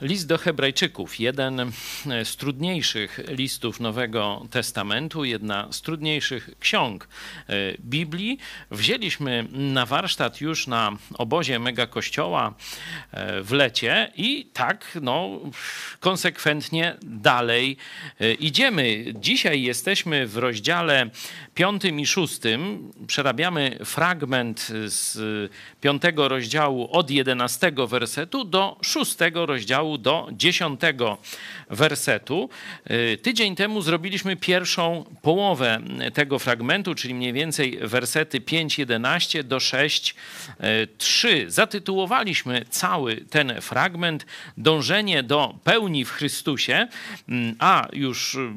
List do Hebrajczyków, jeden z trudniejszych listów Nowego Testamentu, jedna z trudniejszych ksiąg e, Biblii. Wzięliśmy na warsztat już na obozie Mega Kościoła e, w lecie i tak no, konsekwentnie dalej e, idziemy. Dzisiaj jesteśmy w rozdziale piątym i szóstym. Przerabiamy fragment z piątego rozdziału od jedenastego wersetu do szóstego rozdziału rozdziału do dziesiątego wersetu. Y, tydzień temu zrobiliśmy pierwszą połowę tego fragmentu, czyli mniej więcej wersety 5:11 do 6:3. Zatytułowaliśmy cały ten fragment Dążenie do pełni w Chrystusie, mm, a już y,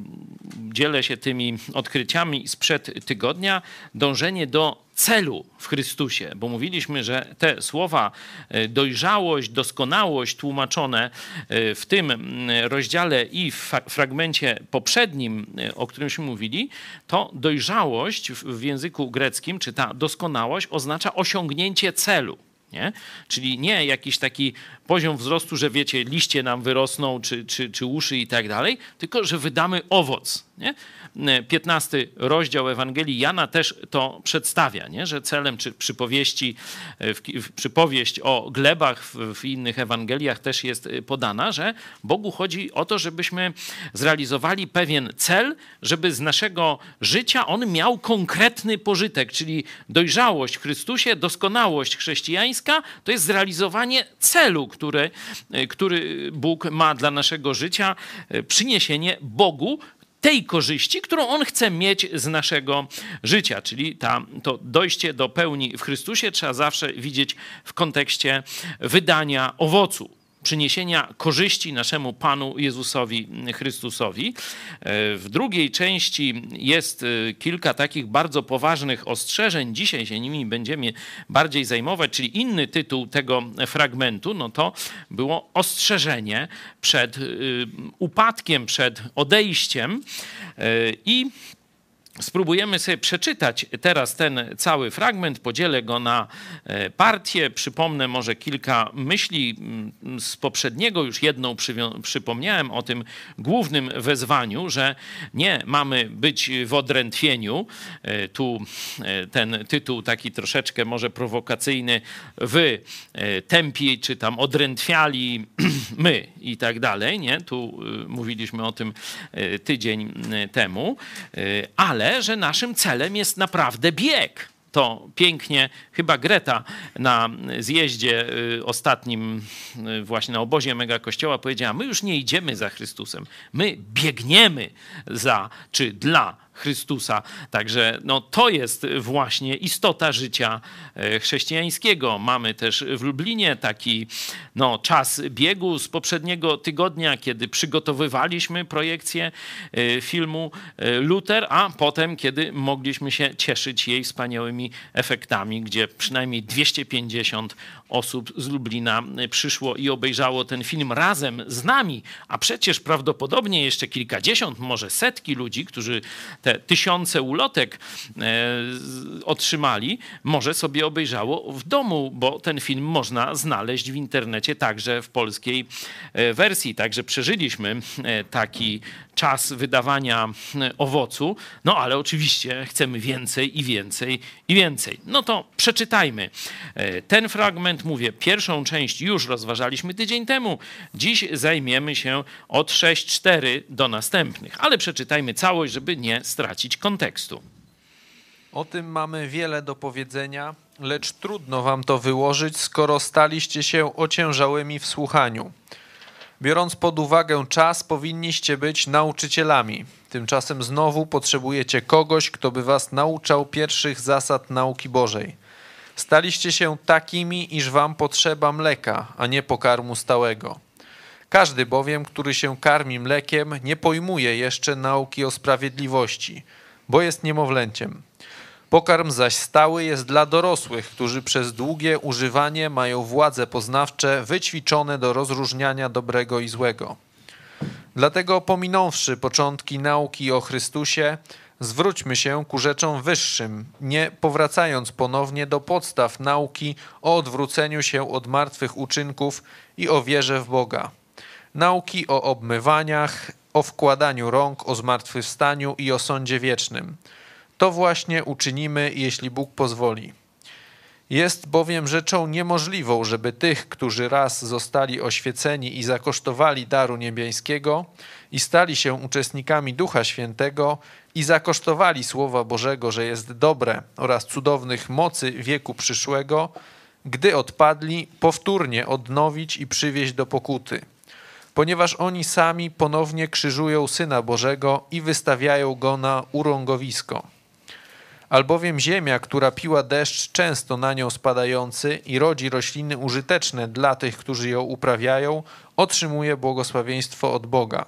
dzielę się tymi odkryciami sprzed tygodnia, dążenie do celu w Chrystusie, bo mówiliśmy, że te słowa e, dojrzałość, doskonałość tłumaczone e, w tym rozdziale i w fragmencie poprzednim, e, o którymśmy mówili, to dojrzałość w języku greckim, czy ta doskonałość oznacza osiągnięcie celu. Nie? Czyli nie jakiś taki poziom wzrostu, że wiecie, liście nam wyrosną, czy, czy, czy uszy i tak dalej, tylko że wydamy owoc. Nie? 15 rozdział Ewangelii Jana też to przedstawia, nie? że celem, czy przypowieści, w, przypowieść o glebach w, w, innych Ewangeliach też jest podana, że Bogu chodzi o to, żebyśmy zrealizowali pewien cel, żeby z naszego życia on miał konkretny pożytek, czyli dojrzałość w Chrystusie, doskonałość chrześcijańska, to jest zrealizowanie celu, który, który Bóg ma dla naszego życia, przyniesienie Bogu tej korzyści, którą On chce mieć z naszego życia. Czyli ta, to dojście do pełni w Chrystusie trzeba zawsze widzieć w kontekście wydania owocu przyniesienia korzyści naszemu Panu Jezusowi Chrystusowi. E, w drugiej części jest e, kilka takich bardzo poważnych ostrzeżeń. Dzisiaj się nimi będziemy bardziej zajmować, czyli inny tytuł tego fragmentu, no to było ostrzeżenie przed e, upadkiem, przed odejściem i Spróbujemy sobie przeczytać teraz ten cały fragment, podzielę go na e, partie, przypomnę może kilka myśli mm, z poprzedniego, już jedną przypomniałem o tym głównym wezwaniu, że nie mamy być w odrętwieniu. E, tu e, ten tytuł taki troszeczkę może prowokacyjny, wy tępi czy tam odrętwiali my i tak dalej, nie? Tu mówiliśmy o tym tydzień temu, ale że naszym celem jest naprawdę bieg. To pięknie, chyba Greta na zjeździe y, ostatnim, y, właśnie na obozie Mega Kościoła powiedziała: My już nie idziemy za Chrystusem, my biegniemy za czy dla Chrystusa. Także no, to jest właśnie istota życia e, chrześcijańskiego. Mamy też w Lublinie taki no, czas biegu z poprzedniego tygodnia, kiedy przygotowywaliśmy projekcję e, filmu e, Luther, a potem, kiedy mogliśmy się cieszyć jej wspaniałymi efektami, gdzie przynajmniej 250 osób z Lublina przyszło i obejrzało ten film razem z nami, a przecież prawdopodobnie jeszcze kilkadziesiąt, może setki ludzi, którzy te tysiące ulotek e, otrzymali, może sobie obejrzało w domu, bo ten film można znaleźć w internecie także w polskiej e, wersji. Także przeżyliśmy e, taki czas wydawania owocu, no ale oczywiście chcemy więcej i więcej i więcej. No to przeczytajmy ten fragment, mówię, pierwszą część już rozważaliśmy tydzień temu. Dziś zajmiemy się od 6.4 do następnych, ale przeczytajmy całość, żeby nie stracić kontekstu. O tym mamy wiele do powiedzenia, lecz trudno wam to wyłożyć, skoro staliście się ociężałymi w słuchaniu. Biorąc pod uwagę czas, powinniście być nauczycielami. Tymczasem znowu potrzebujecie kogoś, kto by was nauczał pierwszych zasad nauki Bożej. Staliście się takimi, iż wam potrzeba mleka, a nie pokarmu stałego. Każdy bowiem, który się karmi mlekiem, nie pojmuje jeszcze nauki o sprawiedliwości, bo jest niemowlęciem. Pokarm zaś stały jest dla dorosłych, którzy przez długie używanie mają władze poznawcze wyćwiczone do rozróżniania dobrego i złego. Dlatego pominąwszy początki nauki o Chrystusie, zwróćmy się ku rzeczom wyższym, nie powracając ponownie do podstaw nauki o odwróceniu się od martwych uczynków i o wierze w Boga. nauki o obmywaniach, o wkładaniu rąk, o zmartwychwstaniu i o sądzie wiecznym. To właśnie uczynimy, jeśli Bóg pozwoli. Jest bowiem rzeczą niemożliwą, żeby tych, którzy raz zostali oświeceni i zakosztowali daru niebiańskiego i stali się uczestnikami Ducha Świętego i zakosztowali Słowa Bożego, że jest dobre oraz cudownych mocy wieku przyszłego, gdy odpadli, powtórnie odnowić i przywieźć do pokuty. Ponieważ oni sami ponownie krzyżują Syna Bożego i wystawiają Go na urągowisko albowiem ziemia, która piła deszcz często na nią spadający i rodzi rośliny użyteczne dla tych, którzy ją uprawiają, otrzymuje błogosławieństwo od Boga.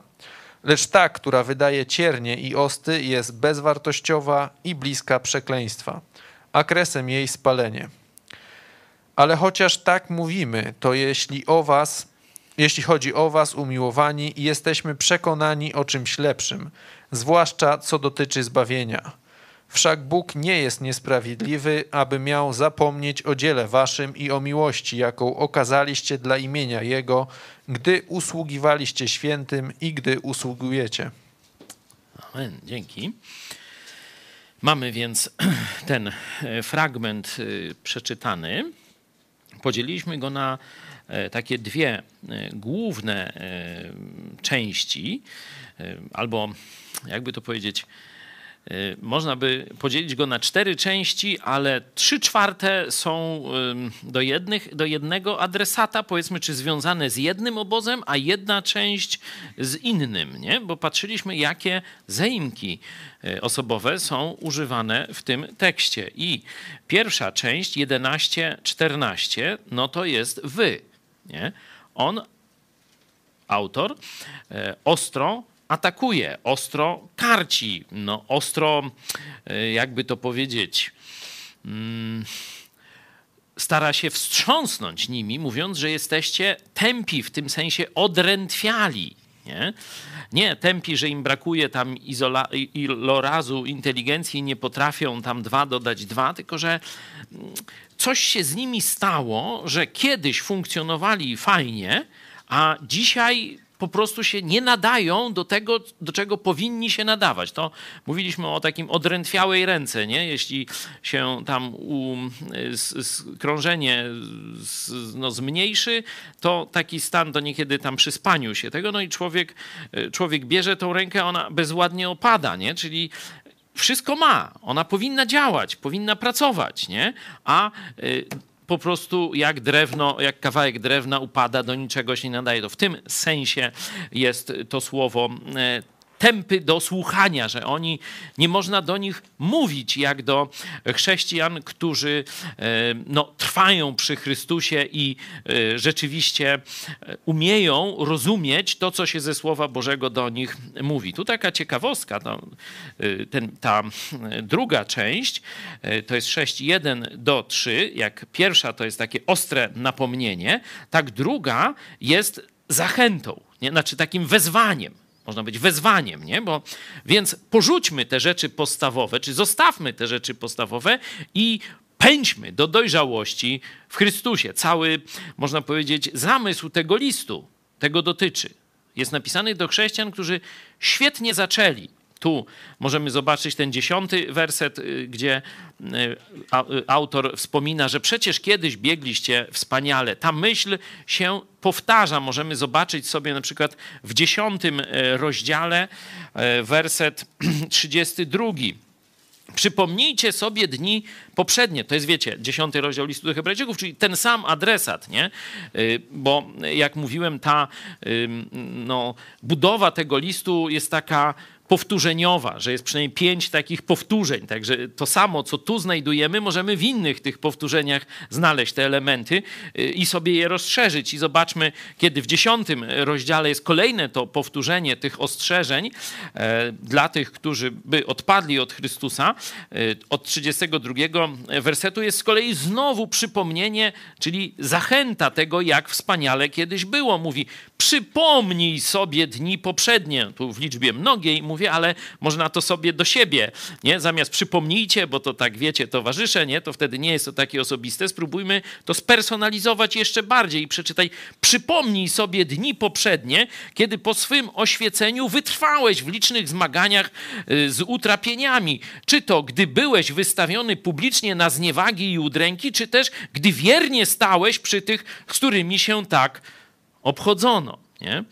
Lecz ta, która wydaje ciernie i osty, jest bezwartościowa i bliska przekleństwa, a kresem jej spalenie. Ale chociaż tak mówimy, to jeśli o was, jeśli chodzi o was, umiłowani, jesteśmy przekonani o czymś lepszym, zwłaszcza co dotyczy zbawienia Wszak Bóg nie jest niesprawiedliwy, aby miał zapomnieć o dziele waszym i o miłości, jaką okazaliście dla imienia Jego, gdy usługiwaliście świętym i gdy usługujecie. Amen. Dzięki. Mamy więc ten e, fragment e, przeczytany. Podzieliliśmy go na e, takie dwie główne części, albo jakby to powiedzieć, można by podzielić go na cztery części, ale trzy czwarte są do, jednych, do jednego adresata, powiedzmy, czy związane z jednym obozem, a jedna część z innym, nie? bo patrzyliśmy, jakie zaimki y, osobowe są używane w tym tekście. I pierwsza część, 11-14, no to jest wy. Nie? On, autor, y, ostro atakuje, ostro karci, no, ostro, e, jakby to powiedzieć, mm, stara się wstrząsnąć nimi, mówiąc, że jesteście tępi, w tym sensie odrętwiali. Nie? nie tępi, że im brakuje tam izola, ilorazu inteligencji nie potrafią tam dwa dodać dwa, tylko że mm, coś się z nimi stało, że kiedyś funkcjonowali fajnie, a dzisiaj po prostu się nie nadają do tego, do czego powinni się nadawać. To mówiliśmy o takim odrętwiałej ręce, nie? Jeśli się tam u, krążenie no, zmniejszy, to taki stan to niekiedy tam przy spaniu się tego, no i człowiek, człowiek bierze tą rękę, ona bezładnie opada, nie? Czyli wszystko ma, ona powinna działać, powinna pracować, nie? A y, po prostu jak drewno, jak kawałek drewna upada, do niczego się nie nadaje. To w tym sensie jest to słowo e, tępy do słuchania, że oni nie można do nich mówić jak do chrześcijan, którzy e, no, trwają przy Chrystusie i e, rzeczywiście e, umieją rozumieć to, co się ze Słowa Bożego do nich mówi. Tu taka ciekawostka, no, ten, ta druga część to jest 6:1 do 3, jak pierwsza to jest takie ostre napomnienie, tak druga jest zachętą, nie? znaczy takim wezwaniem można być wezwaniem, nie? Bo, więc porzućmy te rzeczy podstawowe, czy zostawmy te rzeczy podstawowe i pędźmy do dojrzałości w Chrystusie. Cały, można powiedzieć, zamysł tego listu tego dotyczy. Jest napisany do chrześcijan, którzy świetnie zaczęli, tu możemy zobaczyć ten dziesiąty werset, y, gdzie y, y, autor wspomina, że przecież kiedyś biegliście wspaniale. Ta myśl się powtarza. Możemy zobaczyć sobie na przykład w dziesiątym rozdziale werset 32. Przypomnijcie sobie dni poprzednie. To jest, wiecie, dziesiąty rozdział listu do Hebrajczyków, czyli ten sam adresat, nie? Bo jak mówiłem, ta no, budowa tego listu jest taka powtórzeniowa, że jest przynajmniej pięć takich powtórzeń. Także to samo, co tu znajdujemy, możemy w innych tych powtórzeniach znaleźć te elementy y, i sobie je rozszerzyć. I zobaczmy, kiedy w dziesiątym rozdziale jest kolejne to powtórzenie tych ostrzeżeń e, dla tych, którzy by odpadli od Chrystusa, e, od 32 wersetu jest z kolei znowu przypomnienie, czyli zachęta tego, jak wspaniale kiedyś było. Mówi, przypomnij sobie dni poprzednie, tu w liczbie mnogiej, mówi mówię, ale można to sobie do siebie, nie? Zamiast przypomnijcie, bo to tak wiecie, towarzysze, nie? To wtedy nie jest to takie osobiste. Spróbujmy to spersonalizować jeszcze bardziej i przeczytaj. Przypomnij sobie dni poprzednie, kiedy po swym oświeceniu wytrwałeś w licznych zmaganiach y, z utrapieniami. Czy to gdy byłeś wystawiony publicznie na zniewagi i udręki, czy też gdy wiernie stałeś przy tych, z którymi się tak obchodzono. Nie?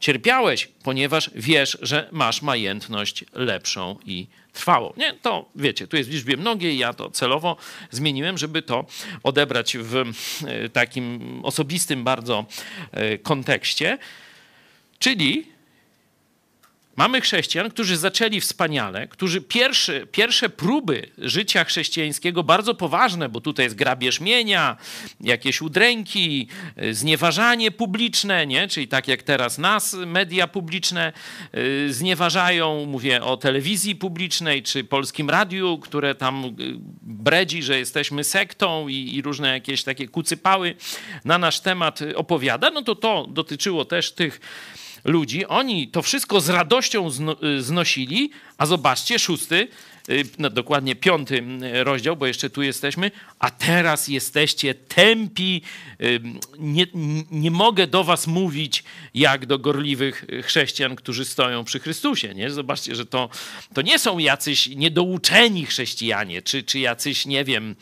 Cierpiałeś, ponieważ wiesz, że masz majętność lepszą i trwałą. Nie, to wiecie, tu jest w liczbie mnogiej, ja to celowo zmieniłem, żeby to odebrać w e, takim osobistym bardzo e, kontekście. Czyli Mamy chrześcijan, którzy zaczęli wspaniale, którzy pierwsze, pierwsze próby życia chrześcijańskiego, bardzo poważne, bo tutaj jest grabież mienia, jakieś udręki, znieważanie publiczne, nie? czyli tak jak teraz nas media publiczne y, znieważają, mówię o telewizji publicznej czy polskim radiu, które tam y, bredzi, że jesteśmy sektą i, i różne jakieś takie kucypały na nasz temat opowiada, no to to dotyczyło też tych ludzi. Oni to wszystko z radością y, znosili, a zobaczcie, szósty, y, no dokładnie piąty y, rozdział, bo jeszcze tu jesteśmy, a teraz jesteście tępi, nie, nie mogę do was mówić jak do gorliwych chrześcijan, którzy stoją przy Chrystusie. Nie? Zobaczcie, że to, to nie są jacyś niedouczeni chrześcijanie, czy, czy jacyś, nie wiem,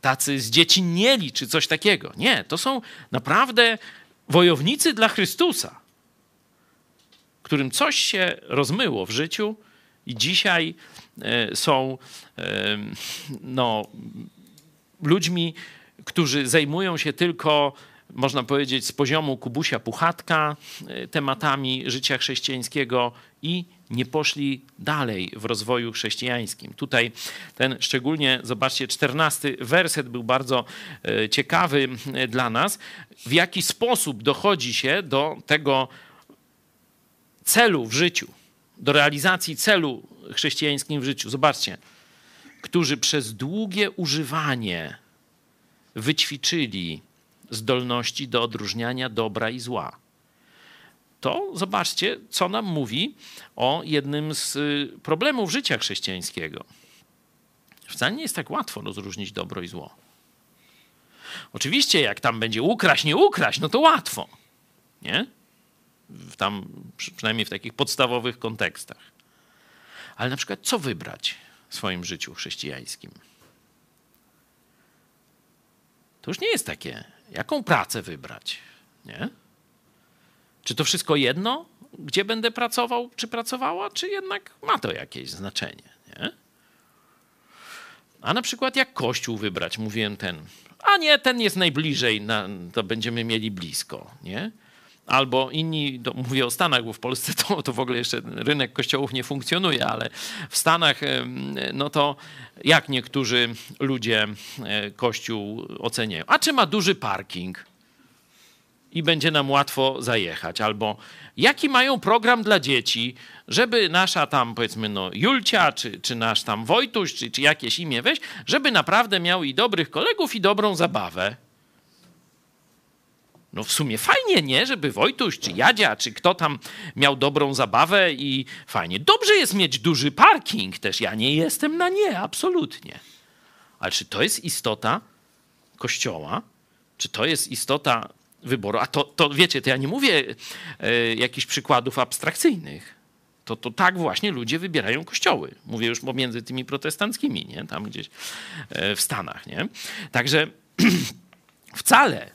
tacy zdziecinnieli, czy coś takiego. Nie, to są naprawdę wojownicy dla Chrystusa, którym coś się rozmyło w życiu i dzisiaj e, są e, no, ludźmi, którzy zajmują się tylko, można powiedzieć, z poziomu Kubusia Puchatka e, tematami życia chrześcijańskiego i nie poszli dalej w rozwoju chrześcijańskim. Tutaj ten szczególnie, zobaczcie, czternasty werset był bardzo e, ciekawy e, dla nas, w jaki sposób dochodzi się do tego celu w życiu, do realizacji celu chrześcijańskim w życiu. Zobaczcie, którzy przez długie używanie wyćwiczyli zdolności do odróżniania dobra i zła to zobaczcie, co nam mówi o jednym z y, problemów życia chrześcijańskiego. Wcale nie jest tak łatwo rozróżnić dobro i zło. Oczywiście, jak tam będzie ukraść, nie ukraść, no to łatwo. Nie? Tam, przynajmniej w takich podstawowych kontekstach. Ale na przykład, co wybrać w swoim życiu chrześcijańskim? To już nie jest takie, jaką pracę wybrać. Nie? Czy to wszystko jedno, gdzie będę pracował, czy pracowała, czy jednak ma to jakieś znaczenie? Nie? A na przykład jak kościół wybrać, mówiłem ten, a nie, ten jest najbliżej, na, to będziemy mieli blisko, nie? Albo inni, to mówię o Stanach, bo w Polsce to, to w ogóle jeszcze rynek kościołów nie funkcjonuje, ale w Stanach, no to jak niektórzy ludzie e, kościół oceniają? A czy ma duży parking? I będzie nam łatwo zajechać. Albo jaki mają program dla dzieci, żeby nasza tam, powiedzmy, no, Julcia, czy, czy nasz tam Wojtuś, czy, czy jakieś imię weź, żeby naprawdę miał i dobrych kolegów, i dobrą zabawę. No w sumie fajnie, nie? Żeby Wojtuś, czy Jadzia, czy kto tam miał dobrą zabawę i fajnie. Dobrze jest mieć duży parking też. Ja nie jestem na nie, absolutnie. Ale czy to jest istota Kościoła? Czy to jest istota wyboru. A to, to wiecie, to ja nie mówię e, jakichś przykładów abstrakcyjnych. To, to tak właśnie ludzie wybierają kościoły. Mówię już pomiędzy tymi protestanckimi, nie? tam gdzieś e, w Stanach. Nie? Także wcale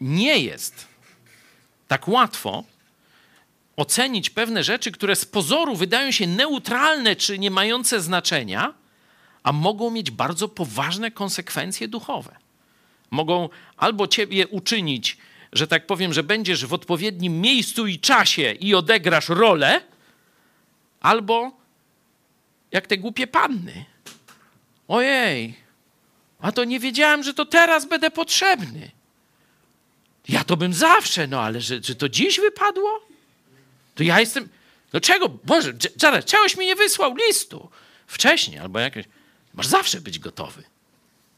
nie jest tak łatwo ocenić pewne rzeczy, które z pozoru wydają się neutralne czy nie mające znaczenia, a mogą mieć bardzo poważne konsekwencje duchowe mogą albo ciebie uczynić, że tak powiem, że będziesz w odpowiednim miejscu i czasie i odegrasz rolę, albo jak te głupie panny. Ojej, a to nie wiedziałem, że to teraz będę potrzebny. Ja to bym zawsze, no ale że, że to dziś wypadło? To ja jestem. No czego? Boże, Jared, czegoś mi nie wysłał listu wcześniej albo jakieś. Masz zawsze być gotowy.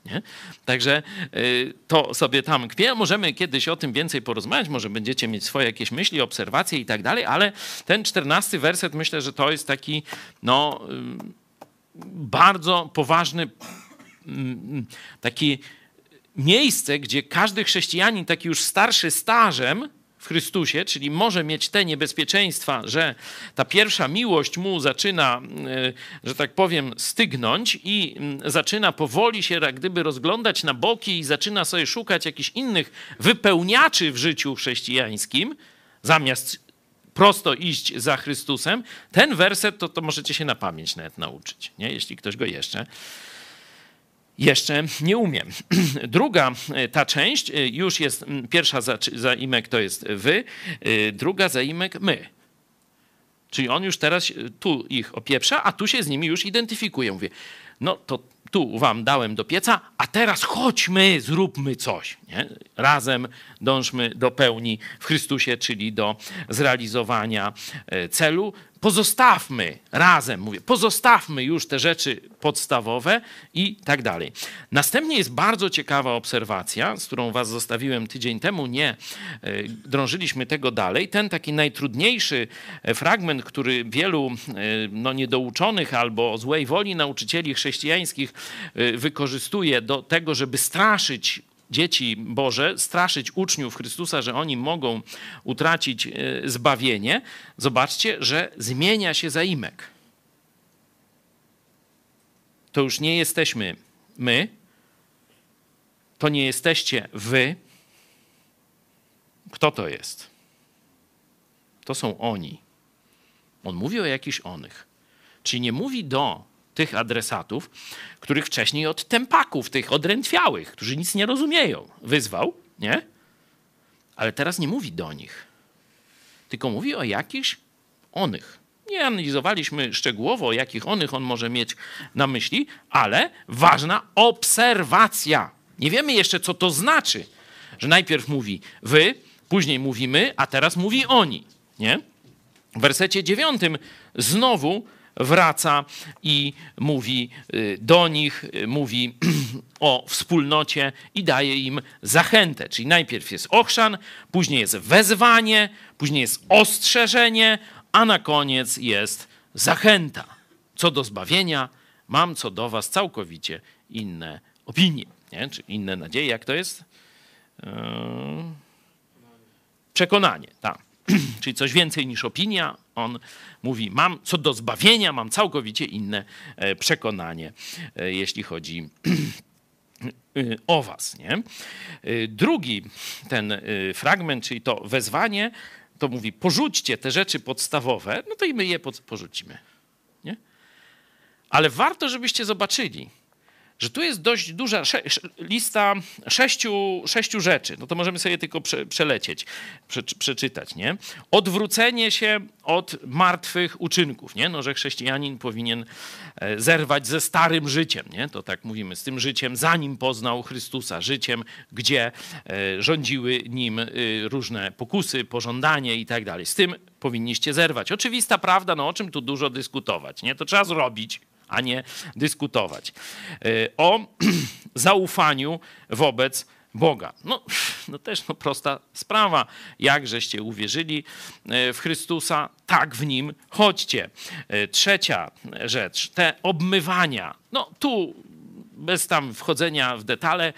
Nie? Także y, to sobie tam kwie. Możemy kiedyś o tym więcej porozmawiać, może będziecie mieć swoje jakieś myśli, obserwacje i tak dalej, ale ten czternasty werset myślę, że to jest taki no, y, bardzo poważny mm, taki miejsce, gdzie każdy chrześcijanin, taki już starszy stażem, w Chrystusie, czyli może mieć te niebezpieczeństwa, że ta pierwsza miłość mu zaczyna, e, że tak powiem, stygnąć i zaczyna powoli się jak gdyby rozglądać na boki i zaczyna sobie szukać jakichś innych wypełniaczy w życiu chrześcijańskim, zamiast prosto iść za Chrystusem, ten werset to, to możecie się na pamięć nawet nauczyć, nie? jeśli ktoś go jeszcze jeszcze nie umiem. Druga e, ta część e, już jest, pierwsza zaimek to jest wy, e, druga zaimek my. Czyli on już teraz tu ich opieprza, a tu się z nimi już identyfikuje. Mówię, no to tu wam dałem do pieca, a teraz chodźmy, zróbmy coś. Nie? Razem dążmy do pełni w Chrystusie, czyli do zrealizowania celu pozostawmy razem, mówię, pozostawmy już te rzeczy podstawowe i tak dalej. Następnie jest bardzo ciekawa obserwacja, z którą was zostawiłem tydzień temu, nie e, drążyliśmy tego dalej. Ten taki najtrudniejszy e, fragment, który wielu e, no, niedouczonych albo złej woli nauczycieli chrześcijańskich wykorzystuje do tego, żeby straszyć dzieci Boże, straszyć uczniów Chrystusa, że oni mogą utracić e, zbawienie, zobaczcie, że zmienia się zaimek. To już nie jesteśmy my, to nie jesteście wy. Kto to jest? To są oni. On mówi o jakichś onych. Czyli nie mówi do tych adresatów, których wcześniej od tempaków, tych odrętwiałych, którzy nic nie rozumieją, wyzwał, nie? Ale teraz nie mówi do nich, tylko mówi o jakichś onych. Nie analizowaliśmy szczegółowo, o jakich onych on może mieć na myśli, ale ważna obserwacja. Nie wiemy jeszcze, co to znaczy, że najpierw mówi wy, później mówimy, a teraz mówi oni. Nie? W wersecie dziewiątym znowu wraca i mówi y, do nich, y, mówi o wspólnocie i daje im zachętę. Czyli najpierw jest ochrzan, później jest wezwanie, później jest ostrzeżenie, a na koniec jest zachęta. Co do zbawienia, mam co do was całkowicie inne opinie, nie? czy inne nadzieje. Jak to jest? Yy, przekonanie, tak. Czyli coś więcej niż opinia, on mówi, mam co do zbawienia, mam całkowicie inne e, przekonanie, e, jeśli chodzi o was. Nie? E, drugi ten fragment, czyli to wezwanie, to mówi, porzućcie te rzeczy podstawowe, no to i my je porzucimy. Nie? Ale warto, żebyście zobaczyli, że tu jest dość duża lista sześciu, sześciu rzeczy. No to możemy sobie tylko prze, przelecieć, prze, przeczytać, nie? Odwrócenie się od martwych uczynków, nie? No, że chrześcijanin powinien e, zerwać ze starym życiem, nie? To tak mówimy, z tym życiem, zanim poznał Chrystusa, życiem, gdzie e, rządziły nim e, różne pokusy, pożądanie i tak dalej. Z tym powinniście zerwać. Oczywista prawda, no o czym tu dużo dyskutować, nie? To trzeba zrobić, a nie dyskutować. E, o zaufaniu wobec Boga. No, no też no prosta sprawa. Jak żeście uwierzyli e, w Chrystusa, tak w Nim chodźcie. E, trzecia rzecz, te obmywania. No tu bez tam wchodzenia w detale,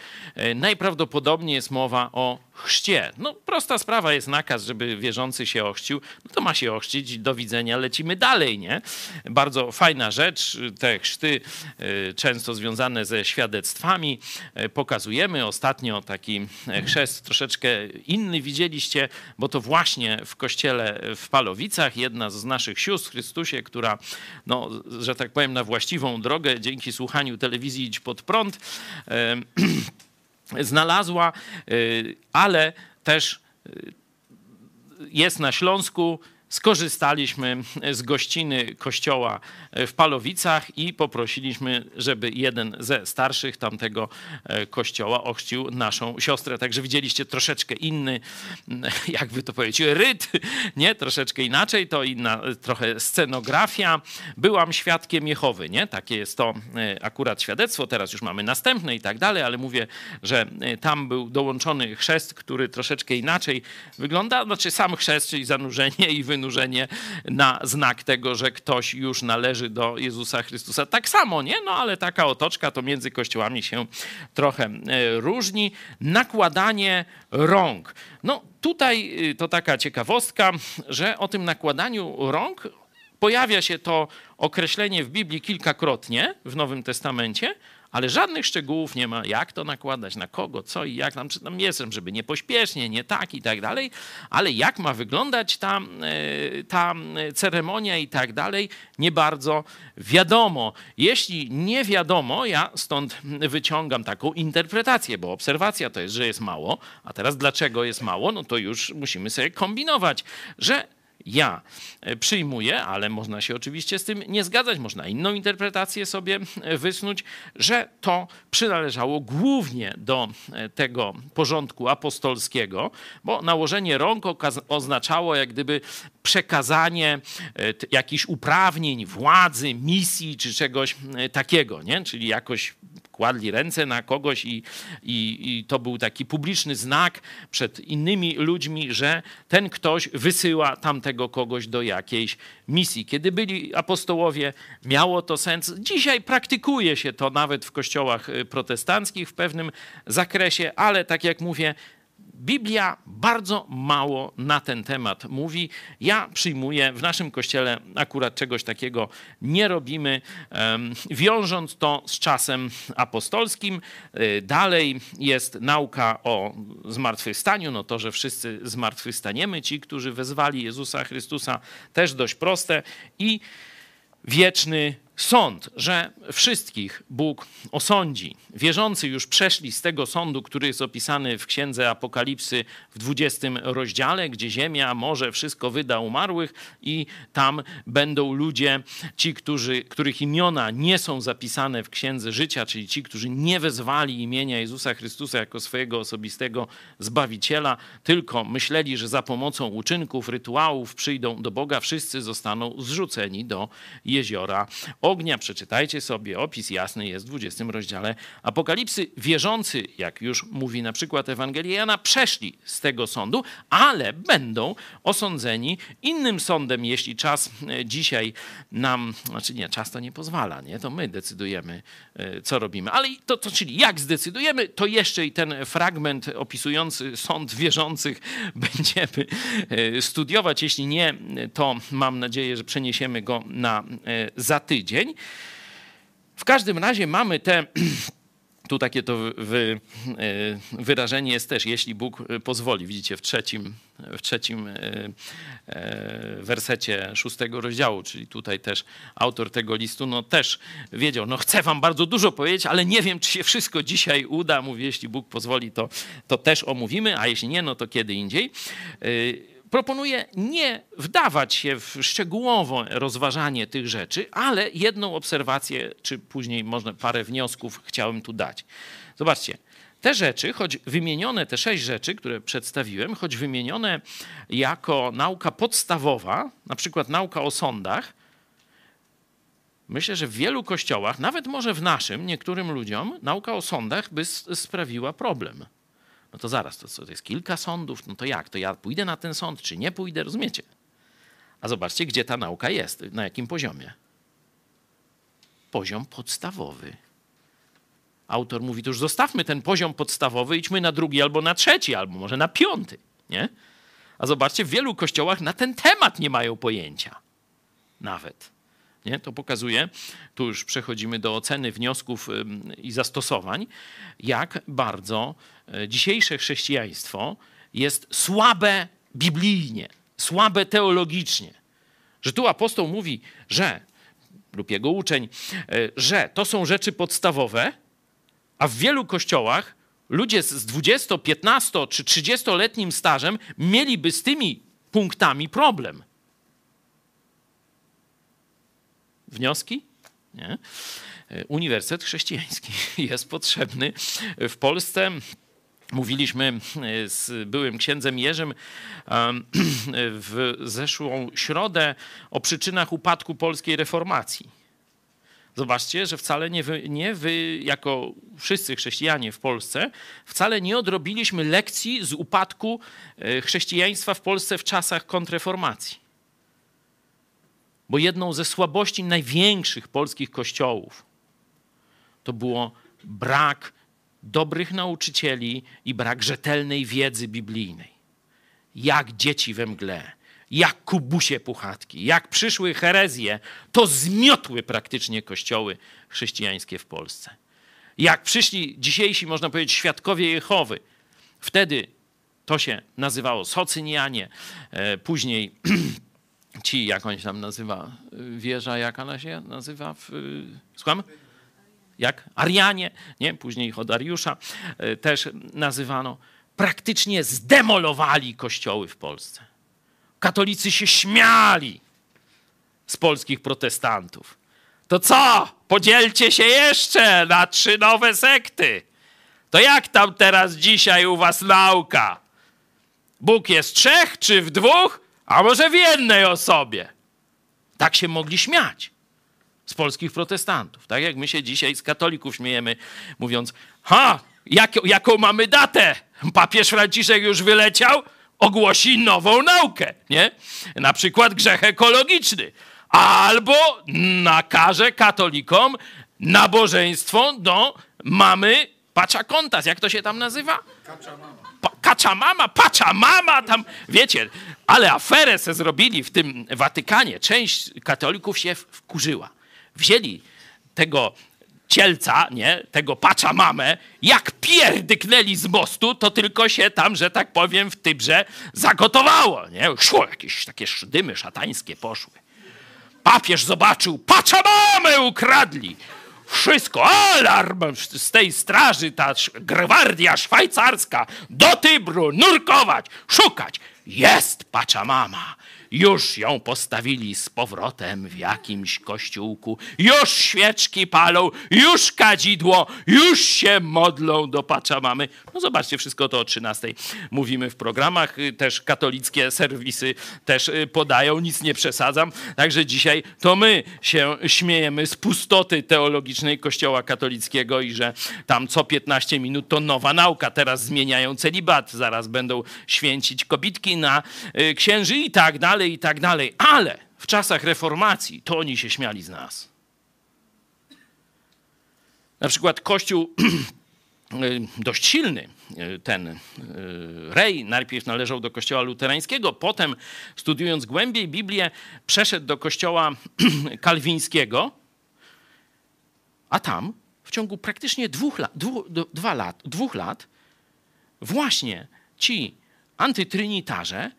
najprawdopodobniej jest mowa o chrzcie. No prosta sprawa jest nakaz, żeby wierzący się ochrzcił, no to ma się ochrzcić, do widzenia, lecimy dalej, nie? Bardzo fajna rzecz, te chrzty e, często związane ze świadectwami e, pokazujemy. Ostatnio taki e, chrzest troszeczkę inny widzieliście, bo to właśnie w kościele w Palowicach jedna z naszych sióstr w Chrystusie, która, no, że tak powiem, na właściwą drogę dzięki słuchaniu telewizji Idź Pod Prąd znalazła, y, ale też y, jest na Śląsku skorzystaliśmy z gościny kościoła w Palowicach i poprosiliśmy, żeby jeden ze starszych tamtego e, kościoła ochrzcił naszą siostrę. Także widzieliście troszeczkę inny, jakby to powiedzieć, ryt, nie? Troszeczkę inaczej, to inna trochę scenografia. Byłam świadkiem Jehowy, nie? Takie jest to e, akurat świadectwo, teraz już mamy następne i tak dalej, ale mówię, że e, tam był dołączony chrzest, który troszeczkę inaczej wygląda, znaczy sam chrzest, czyli zanurzenie i wynurzenie na znak tego, że ktoś już należy do Jezusa Chrystusa. Tak samo, nie? No ale taka otoczka to między kościołami się trochę e, różni. Nakładanie rąk. No tutaj y, to taka ciekawostka, że o tym nakładaniu rąk pojawia się to określenie w Biblii kilkakrotnie w Nowym Testamencie, ale żadnych szczegółów nie ma, jak to nakładać, na kogo, co i jak tam, czy tam jest, żeby nie pośpiesznie, nie tak i tak dalej, ale jak ma wyglądać ta, e, ta ceremonia i tak dalej, nie bardzo wiadomo. Jeśli nie wiadomo, ja stąd wyciągam taką interpretację, bo obserwacja to jest, że jest mało, a teraz dlaczego jest mało, no to już musimy sobie kombinować, że ja e, przyjmuję, ale można się oczywiście z tym nie zgadzać, można inną interpretację sobie e, wysnuć, że to przynależało głównie do e, tego porządku apostolskiego, bo nałożenie rąk oznaczało jak gdyby przekazanie jakichś uprawnień, władzy, misji czy czegoś takiego, nie? czyli jakoś kładli ręce na kogoś i, i, i to był taki publiczny znak przed innymi ludźmi, że ten ktoś wysyła tamtego kogoś do jakiejś misji. Kiedy byli apostołowie, miało to sens. Dzisiaj praktykuje się to nawet w kościołach y, protestanckich w pewnym zakresie, ale tak jak mówię, Biblia bardzo mało na ten temat mówi. Ja przyjmuję, w naszym kościele akurat czegoś takiego nie robimy, wiążąc to z czasem apostolskim. Y, dalej jest nauka o zmartwychwstaniu, no to, że wszyscy zmartwychwstaniemy, ci, którzy wezwali Jezusa Chrystusa, też dość proste i wieczny sąd, że wszystkich Bóg osądzi. Wierzący już przeszli z tego sądu, który jest opisany w Księdze Apokalipsy w 20 rozdziale, gdzie ziemia, morze, wszystko wyda umarłych i tam będą ludzie, ci, którzy, których imiona nie są zapisane w Księdze Życia, czyli ci, którzy nie wezwali imienia Jezusa Chrystusa jako swojego osobistego Zbawiciela, tylko myśleli, że za pomocą uczynków, rytuałów przyjdą do Boga, wszyscy zostaną zrzuceni do jeziora ognia. Przeczytajcie sobie, opis jasny jest w 20 rozdziale Apokalipsy. Wierzący, jak już mówi na przykład Ewangelia Jana, przeszli z tego sądu, ale będą osądzeni innym sądem, jeśli czas e, dzisiaj nam, znaczy nie, czas to nie pozwala, nie? To my decydujemy, e, co robimy. Ale to, to czyli jak zdecydujemy, to jeszcze i ten fragment opisujący sąd wierzących będziemy e, studiować. Jeśli nie, to mam nadzieję, że przeniesiemy go na za tydzień dzień. W każdym razie mamy te tu takie to wy, e, wyrażenie jest też, jeśli Bóg pozwoli. Widzicie w trzecim, w trzecim e, e, wersecie szóstego rozdziału, czyli tutaj też autor tego listu, no też wiedział, no chcę wam bardzo dużo powiedzieć, ale nie wiem, czy się wszystko dzisiaj uda. Mówi, jeśli Bóg pozwoli, to, to też omówimy, a jeśli nie, no to kiedy indziej proponuję nie wdawać się w szczegółowe rozważanie tych rzeczy, ale jedną obserwację, czy później można parę wniosków chciałem tu dać. Zobaczcie, te rzeczy, choć wymienione, te sześć rzeczy, które przedstawiłem, choć wymienione jako nauka podstawowa, na przykład nauka o sądach, myślę, że w wielu kościołach, nawet może w naszym, niektórym ludziom, nauka o sądach by sprawiła problem. No to zaraz, to, to jest kilka sądów, no to jak? To ja pójdę na ten sąd, czy nie pójdę, rozumiecie? A zobaczcie, gdzie ta nauka jest, na jakim poziomie. Poziom podstawowy. Autor mówi, to już zostawmy ten poziom podstawowy, idźmy na drugi albo na trzeci, albo może na piąty, nie? A zobaczcie, w wielu kościołach na ten temat nie mają pojęcia. Nawet. Nie? To pokazuje, tu już przechodzimy do oceny wniosków i zastosowań, jak bardzo e, dzisiejsze chrześcijaństwo jest słabe biblijnie, słabe teologicznie. Że tu apostoł mówi, że, lub jego uczeń, e, że to są rzeczy podstawowe, a w wielu kościołach ludzie z 20, 15 czy 30-letnim stażem mieliby z tymi punktami problem. Wnioski? Nie. Uniwersytet Chrześcijański jest potrzebny w Polsce. Mówiliśmy z byłym księdzem Jerzym w zeszłą środę o przyczynach upadku polskiej reformacji. Zobaczcie, że wcale nie wy, nie wy, jako wszyscy chrześcijanie w Polsce, wcale nie odrobiliśmy lekcji z upadku e, chrześcijaństwa w Polsce w czasach kontreformacji. Bo jedną ze słabości największych polskich kościołów to było brak dobrych nauczycieli i brak rzetelnej wiedzy biblijnej. Jak dzieci we mgle, jak kubusie puchatki, jak przyszły herezje, to zmiotły praktycznie kościoły chrześcijańskie w Polsce. Jak przyszli dzisiejsi, można powiedzieć, świadkowie Jehowy, wtedy to się nazywało Socynianie, e, później ci, jak on się tam nazywa, wieża, jak ona się nazywa? W, słucham? Jak? Arianie, nie? Później Chodariusza e, też nazywano. Praktycznie zdemolowali kościoły w Polsce. Katolicy się śmiali z polskich protestantów. To co? Podzielcie się jeszcze na trzy nowe sekty. To jak tam teraz dzisiaj u was nauka? Bóg jest trzech czy w dwóch? A może w jednej osobie. Tak się mogli śmiać z polskich protestantów. Tak jak my się dzisiaj z katolików śmiejemy, mówiąc, ha, jak, jaką mamy datę? Papież Franciszek już wyleciał, ogłosi nową naukę, nie? Na przykład grzech ekologiczny. Albo nakaże katolikom nabożeństwo do mamy Paczakontas. Jak to się tam nazywa? Kacza mama, pacza mama, tam, wiecie, ale aferę se zrobili w tym Watykanie. Część katolików się wkurzyła. Wzięli tego cielca, nie, tego pacza mamę, jak pierdyknęli z mostu, to tylko się tam, że tak powiem, w Tybrze zagotowało, nie? Szło, jakieś takie dymy szatańskie poszły. Papież zobaczył, pacza mamę ukradli wszystko, alarm z tej straży, ta gwardia szwajcarska, do Tybru, nurkować, szukać. Jest mama. Już ją postawili z powrotem w jakimś kościółku. Już świeczki palą, już kadzidło, już się modlą do mamy. No zobaczcie, wszystko to o 13 mówimy w programach. Też katolickie serwisy też y, podają, nic nie przesadzam. Także dzisiaj to my się śmiejemy z pustoty teologicznej Kościoła katolickiego i że tam co 15 minut to nowa nauka. Teraz zmieniają celibat, zaraz będą święcić kobitki na y, księży i tak dalej dalej, i tak dalej. Ale w czasach reformacji to oni się śmiali z nas. Na przykład Kościół dość silny, ten Rej, najpierw należał do kościoła luterańskiego, potem studiując głębiej Biblię, przeszedł do kościoła kalwińskiego, a tam w ciągu praktycznie dwóch lat, dwu, dwa lat, dwóch lat właśnie ci antytrynitarze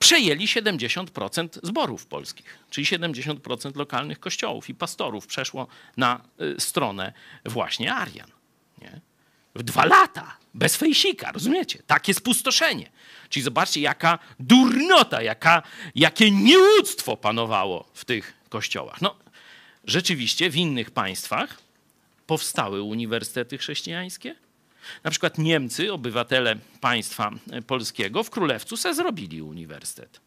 przejęli 70% zborów polskich, czyli 70% lokalnych kościołów i pastorów przeszło na y, stronę właśnie Arian. Nie? W dwa lata, bez fejsika, rozumiecie? Takie spustoszenie. Czyli zobaczcie, jaka durnota, jaka, jakie nieuctwo panowało w tych kościołach. No, rzeczywiście w innych państwach powstały uniwersytety chrześcijańskie, na przykład Niemcy, obywatele państwa polskiego, w Królewcu se zrobili uniwersytet,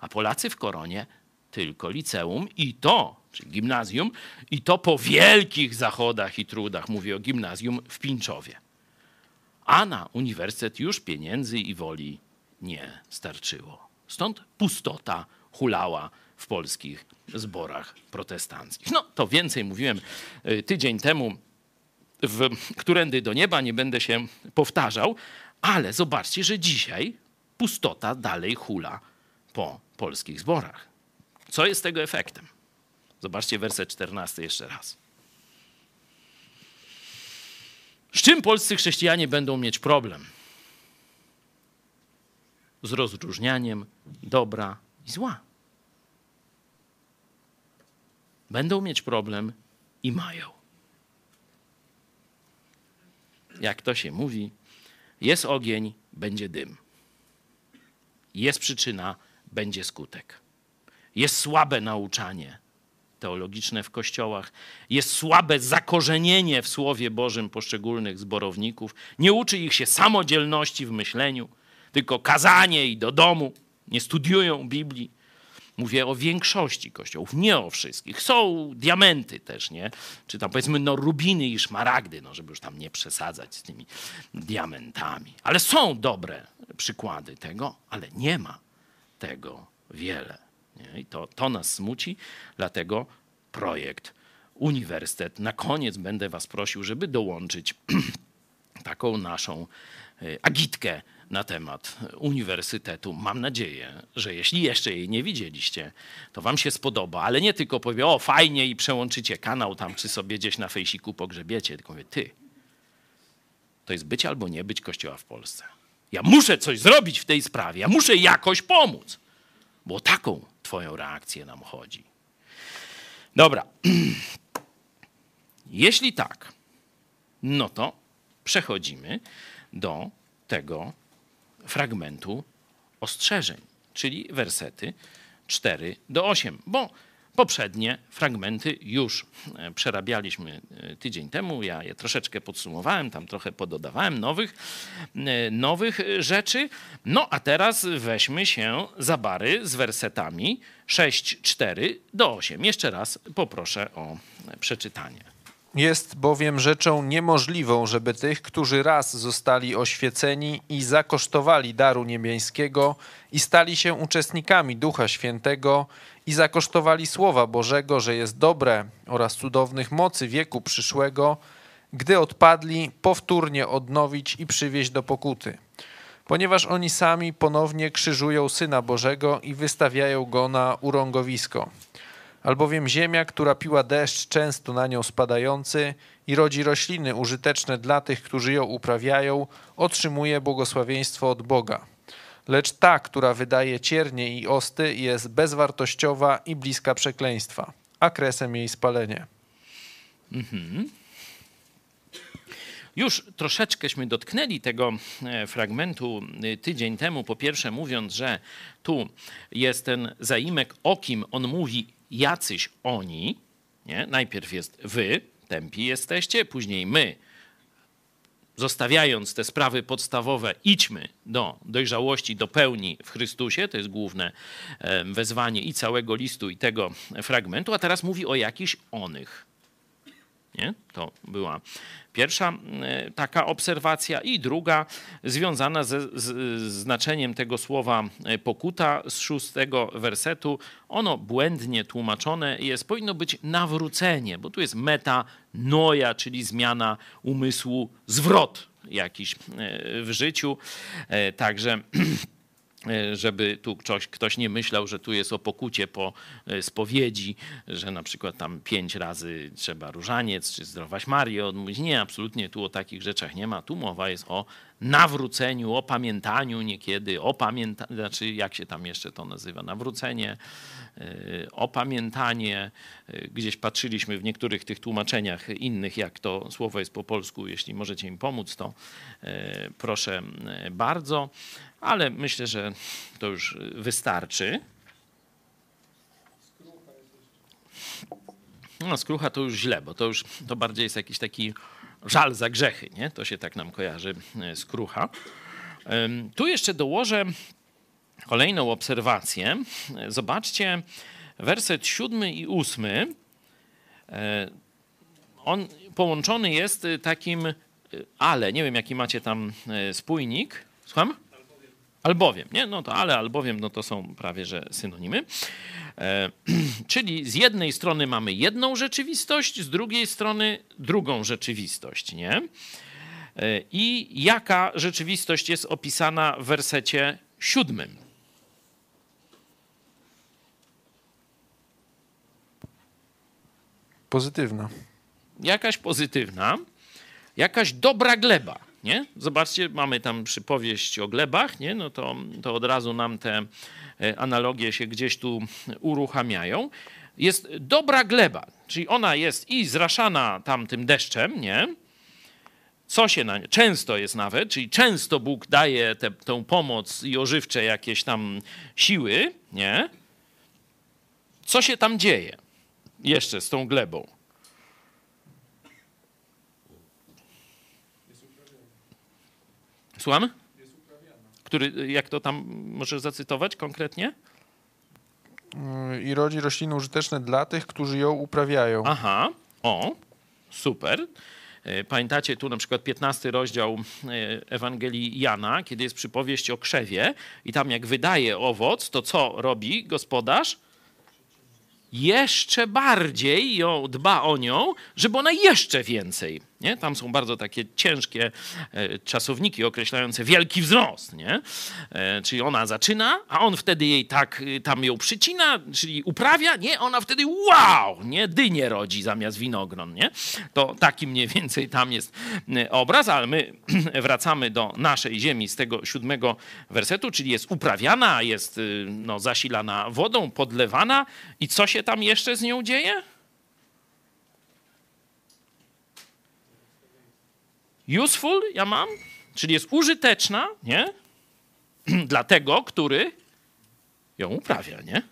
a Polacy w Koronie tylko liceum i to, czyli gimnazjum, i to po wielkich zachodach i trudach, mówię o gimnazjum w Pińczowie. A na uniwersytet już pieniędzy i woli nie starczyło. Stąd pustota hulała w polskich zborach protestanckich. No to więcej mówiłem y, tydzień temu w którędy do nieba, nie będę się powtarzał, ale zobaczcie, że dzisiaj pustota dalej hula po polskich zborach. Co jest tego efektem? Zobaczcie werset 14 jeszcze raz. Z czym polscy chrześcijanie będą mieć problem? Z rozróżnianiem dobra i zła. Będą mieć problem i mają jak to się mówi, jest ogień, będzie dym. Jest przyczyna, będzie skutek. Jest słabe nauczanie, teologiczne w kościołach, jest słabe zakorzenienie w Słowie Bożym poszczególnych zborowników, nie uczy ich się samodzielności w myśleniu, tylko kazanie i do domu, nie studiują Biblii. Mówię o większości kościołów, nie o wszystkich. Są diamenty też, nie? Czy tam powiedzmy no rubiny i szmaragdy, no żeby już tam nie przesadzać z tymi diamentami. Ale są dobre przykłady tego, ale nie ma tego wiele. Nie? I to, to nas smuci, dlatego projekt Uniwersytet. Na koniec będę was prosił, żeby dołączyć taką naszą y, agitkę na temat uniwersytetu. Mam nadzieję, że jeśli jeszcze jej nie widzieliście, to wam się spodoba, ale nie tylko powie, o fajnie i przełączycie kanał tam, czy sobie gdzieś na fejsiku pogrzebiecie, tylko mówię, ty, to jest być albo nie być Kościoła w Polsce. Ja muszę coś zrobić w tej sprawie, ja muszę jakoś pomóc, bo taką twoją reakcję nam chodzi. Dobra. Jeśli tak, no to przechodzimy do tego fragmentu ostrzeżeń, czyli wersety 4 do 8, bo poprzednie fragmenty już e, przerabialiśmy e, tydzień temu. Ja je troszeczkę podsumowałem, tam trochę pododawałem nowych, e, nowych rzeczy. No a teraz weźmy się za bary z wersetami 6, 4 do 8. Jeszcze raz poproszę o przeczytanie. Jest bowiem rzeczą niemożliwą, żeby tych, którzy raz zostali oświeceni i zakosztowali daru niebiańskiego i stali się uczestnikami Ducha Świętego i zakosztowali Słowa Bożego, że jest dobre oraz cudownych mocy wieku przyszłego, gdy odpadli, powtórnie odnowić i przywieźć do pokuty. Ponieważ oni sami ponownie krzyżują Syna Bożego i wystawiają go na urągowisko albowiem ziemia, która piła deszcz często na nią spadający i rodzi rośliny użyteczne dla tych, którzy ją uprawiają, otrzymuje błogosławieństwo od Boga. Lecz ta, która wydaje ciernie i osty, jest bezwartościowa i bliska przekleństwa, a kresem jej spalenie. Mhm. Już troszeczkęśmy dotknęli tego e, fragmentu e, tydzień temu. Po pierwsze, mówiąc, że tu jest ten zaimek, o kim on mówi, jacyś oni, nie? najpierw jest wy, tępi jesteście, później my, zostawiając te sprawy podstawowe, idźmy do dojrzałości, do pełni w Chrystusie, to jest główne wezwanie i całego listu, i tego fragmentu, a teraz mówi o jakichś onych. Nie? To była Pierwsza e, taka obserwacja i druga związana ze z znaczeniem tego słowa e, pokuta z szóstego wersetu. Ono błędnie tłumaczone jest, powinno być nawrócenie, bo tu jest meta noja, czyli zmiana umysłu, zwrot jakiś e, w życiu. Także żeby tu ktoś, ktoś nie myślał, że tu jest o pokucie po e, spowiedzi, że na przykład tam pięć razy trzeba różaniec czy zdrowaś Marię odmówić. Nie, absolutnie tu o takich rzeczach nie ma. Tu mowa jest o nawróceniu, o pamiętaniu niekiedy, o pamięta, znaczy jak się tam jeszcze to nazywa, nawrócenie, e, opamiętanie. Gdzieś patrzyliśmy w niektórych tych tłumaczeniach innych, jak to słowo jest po polsku. Jeśli możecie im pomóc, to proszę bardzo ale myślę, że to już wystarczy. No, skrucha to już źle, bo to już to bardziej jest jakiś taki żal za grzechy, nie? To się tak nam kojarzy e, skrucha. Tu jeszcze dołożę kolejną obserwację. Zobaczcie, werset siódmy i ósmy. E, on połączony jest takim e, ale. Nie wiem, jaki macie tam spójnik. Słucham? Albowiem, nie? No to ale, albowiem, no to są prawie że synonimy. E, czyli z jednej strony mamy jedną rzeczywistość, z drugiej strony drugą rzeczywistość, nie? E, I jaka rzeczywistość jest opisana w wersecie siódmym? Pozytywna. Jakaś pozytywna, jakaś dobra gleba nie? Zobaczcie, mamy tam przypowieść o glebach, nie? No to, to od razu nam te e, analogie się gdzieś tu uruchamiają. Jest dobra gleba, czyli ona jest i zraszana tamtym deszczem, nie? Co się na nie, często jest nawet, czyli często Bóg daje te, tę pomoc i ożywcze jakieś tam siły, nie? Co się tam dzieje? jeszcze z tą glebą? Słucham? Który, jak to tam możesz zacytować konkretnie? I rodzi rośliny użyteczne dla tych, którzy ją uprawiają. Aha, o, super. E, pamiętacie tu na przykład 15 rozdział e, Ewangelii Jana, kiedy jest przypowieść o krzewie i tam jak wydaje owoc, to co robi gospodarz? Jeszcze bardziej ją dba o nią, żeby ona jeszcze więcej nie? Tam są bardzo takie ciężkie e, czasowniki określające wielki wzrost. Nie? E, czyli ona zaczyna, a on wtedy jej tak y, tam ją przycina, czyli uprawia, nie? Ona wtedy wow, nie? Dynie rodzi zamiast winogron. Nie? To taki mniej więcej tam jest y, obraz, ale my wracamy do naszej ziemi z tego siódmego wersetu, czyli jest uprawiana, jest y, no, zasilana wodą, podlewana i co się tam jeszcze z nią dzieje? Useful ja mam, czyli jest użyteczna, nie? Dla tego, który ją uprawia, nie?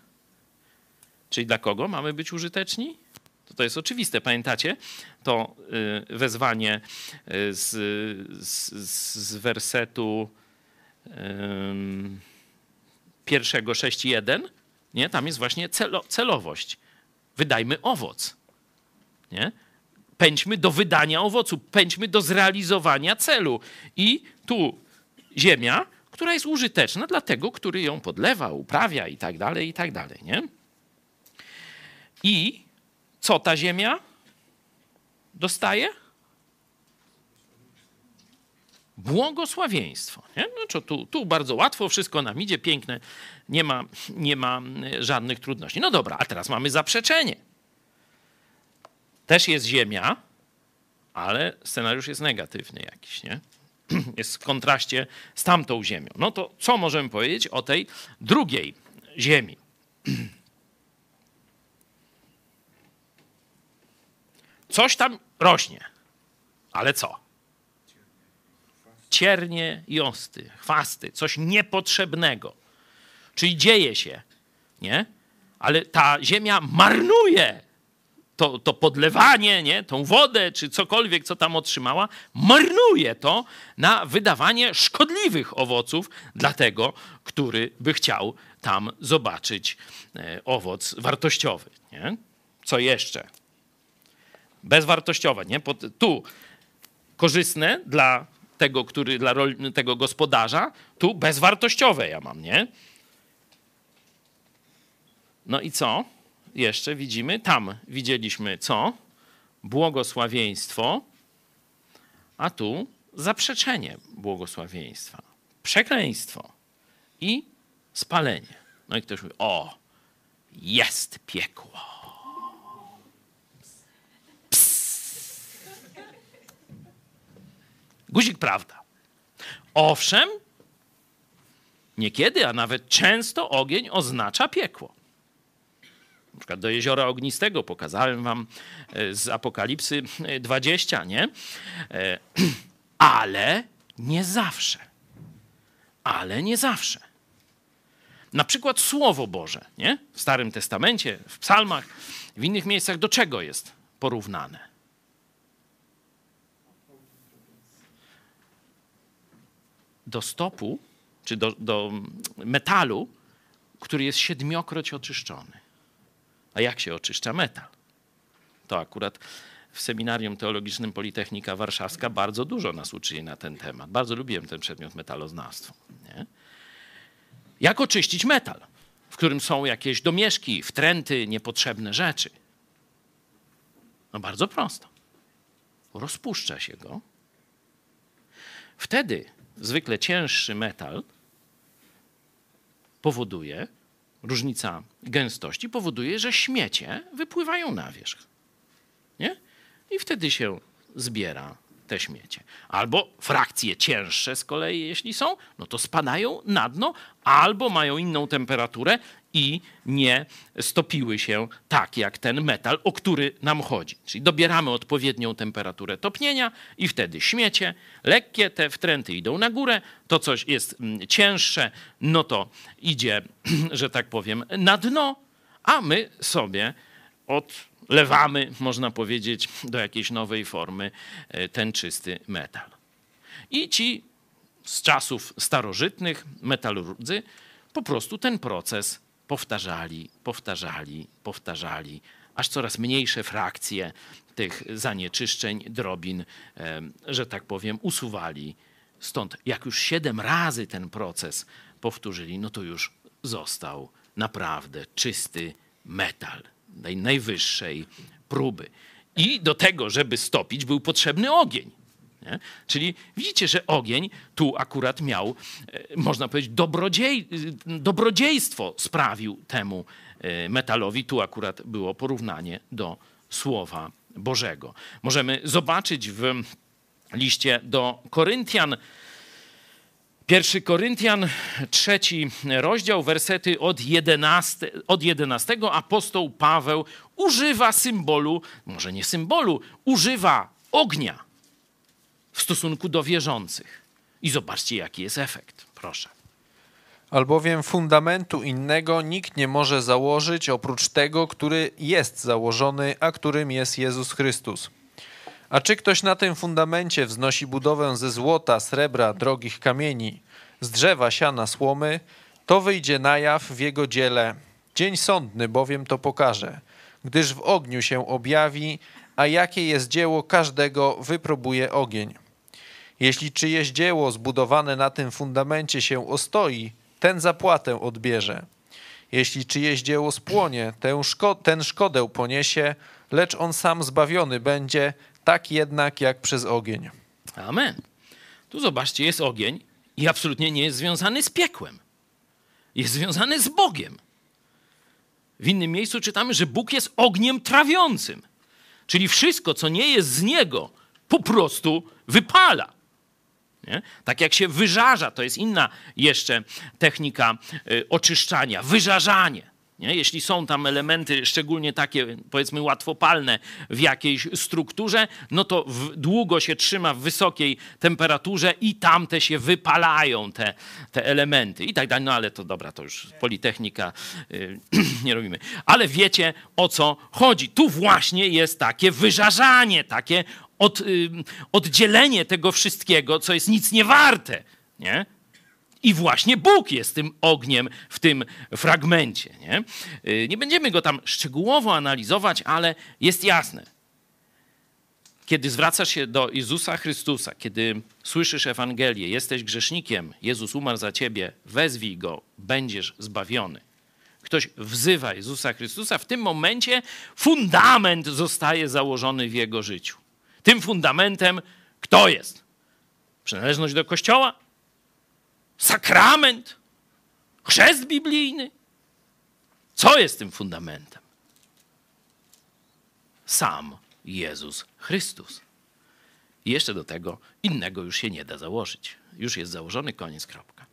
Czyli dla kogo mamy być użyteczni? To, to jest oczywiste. Pamiętacie to y, wezwanie y, z, z, z wersetu pierwszego 6.1? Nie? Tam jest właśnie celo, celowość. Wydajmy owoc. Nie? Pędźmy do wydania owocu, pędźmy do zrealizowania celu. I tu ziemia, która jest użyteczna dla tego, który ją podlewa, uprawia i tak dalej, i tak dalej, nie? I co ta ziemia dostaje? Błogosławieństwo. Nie? No, tu, tu bardzo łatwo, wszystko nam idzie, piękne, nie ma, nie ma żadnych trudności. No dobra, a teraz mamy zaprzeczenie też jest Ziemia, ale scenariusz jest negatywny jakiś, nie? Jest w kontraście z tamtą Ziemią. No to co możemy powiedzieć o tej drugiej Ziemi? Coś tam rośnie, ale co? Ciernie i osty, chwasty, coś niepotrzebnego. Czyli dzieje się, nie? Ale ta ziemia marnuje to, to podlewanie, nie? tą wodę, czy cokolwiek, co tam otrzymała, marnuje to na wydawanie szkodliwych owoców dla tego, który by chciał tam zobaczyć e, owoc wartościowy. Nie? Co jeszcze? Bezwartościowe. Nie? Tu korzystne dla tego, który, dla tego gospodarza, tu bezwartościowe ja mam, nie? No i co? Jeszcze widzimy, tam widzieliśmy co? Błogosławieństwo, a tu zaprzeczenie błogosławieństwa, przekleństwo i spalenie. No i ktoś mówi, o, jest piekło. Guzik prawda. Owszem, niekiedy, a nawet często ogień oznacza piekło na przykład do jeziora ognistego, pokazałem wam e, z Apokalipsy 20, e, nie? E, ale nie zawsze. Ale nie zawsze. Na przykład Słowo Boże, nie? W Starym Testamencie, w psalmach, w innych miejscach do czego jest porównane? Do stopu, czy do, do metalu, który jest siedmiokroć oczyszczony. A jak się oczyszcza metal? To akurat w seminarium teologicznym Politechnika Warszawska bardzo dużo nas uczyli na ten temat. Bardzo lubiłem ten przedmiot metaloznawstwo. Nie? Jak oczyścić metal, w którym są jakieś domieszki, wtręty, niepotrzebne rzeczy? No bardzo prosto. Rozpuszcza się go. Wtedy zwykle cięższy metal powoduje, różnica gęstości powoduje, że śmiecie wypływają na wierzch. Nie? I wtedy się zbiera te śmiecie. Albo frakcje cięższe z kolei, jeśli są, no to spadają na dno, albo mają inną temperaturę i nie stopiły się tak jak ten metal, o który nam chodzi. Czyli dobieramy odpowiednią temperaturę topnienia i wtedy śmiecie, lekkie te wtręty idą na górę, to coś jest mm, cięższe, no to idzie, że tak powiem, na dno, a my sobie odlewamy, można powiedzieć, do jakiejś nowej formy e, ten czysty metal. I ci z czasów starożytnych metalurdzy po prostu ten proces powtarzali, powtarzali, powtarzali, aż coraz mniejsze frakcje tych zanieczyszczeń, drobin, że tak powiem, usuwali. Stąd jak już siedem razy ten proces powtórzyli, no to już został naprawdę czysty metal najwyższej próby. I do tego, żeby stopić, był potrzebny ogień. Nie? Czyli widzicie, że ogień tu akurat miał, e, można powiedzieć, dobrodziej, dobrodziejstwo sprawił temu e, metalowi. Tu akurat było porównanie do Słowa Bożego. Możemy zobaczyć w liście do Koryntian, Pierwszy Koryntian, trzeci rozdział, wersety od 11, od 11 apostoł Paweł używa symbolu, może nie symbolu, używa ognia w stosunku do wierzących. I zobaczcie, jaki jest efekt. Proszę. Albowiem fundamentu innego nikt nie może założyć oprócz tego, który jest założony, a którym jest Jezus Chrystus. A czy ktoś na tym fundamencie wznosi budowę ze złota, srebra, drogich kamieni, z drzewa, siana, słomy, to wyjdzie na jaw w jego dziele. Dzień sądny bowiem to pokaże, gdyż w ogniu się objawi, a jakie jest dzieło każdego wypróbuje ogień. Jeśli czyjeś dzieło zbudowane na tym fundamencie się ostoi, ten zapłatę odbierze. Jeśli czyjeś dzieło spłonie, ten, szko ten szkodę poniesie, lecz on sam zbawiony będzie, tak jednak jak przez ogień. Amen. Tu zobaczcie, jest ogień i absolutnie nie jest związany z piekłem. Jest związany z Bogiem. W innym miejscu czytamy, że Bóg jest ogniem trawiącym. Czyli wszystko, co nie jest z Niego, po prostu wypala. Nie? Tak jak się wyżarza, to jest inna jeszcze technika y, oczyszczania, wyżarzanie. Nie? Jeśli są tam elementy, szczególnie takie, powiedzmy, łatwopalne w jakiejś strukturze, no to w, długo się trzyma w wysokiej temperaturze i tamte się wypalają, te, te elementy i tak dalej. No ale to dobra, to już politechnika yy, nie robimy. Ale wiecie o co chodzi. Tu właśnie jest takie wyżarzanie, takie od, oddzielenie tego wszystkiego, co jest nic nie warte. Nie? I właśnie Bóg jest tym ogniem w tym fragmencie. Nie? Y, nie będziemy go tam szczegółowo analizować, ale jest jasne. Kiedy zwracasz się do Jezusa Chrystusa, kiedy słyszysz Ewangelię, jesteś grzesznikiem, Jezus umarł za ciebie, wezwij go, będziesz zbawiony. Ktoś wzywa Jezusa Chrystusa, w tym momencie fundament zostaje założony w jego życiu. Tym fundamentem kto jest? Przynależność do Kościoła? sakrament, chrzest biblijny. Co jest tym fundamentem? Sam Jezus Chrystus. I jeszcze do tego innego już się nie da założyć. Już jest założony, koniec, kropka.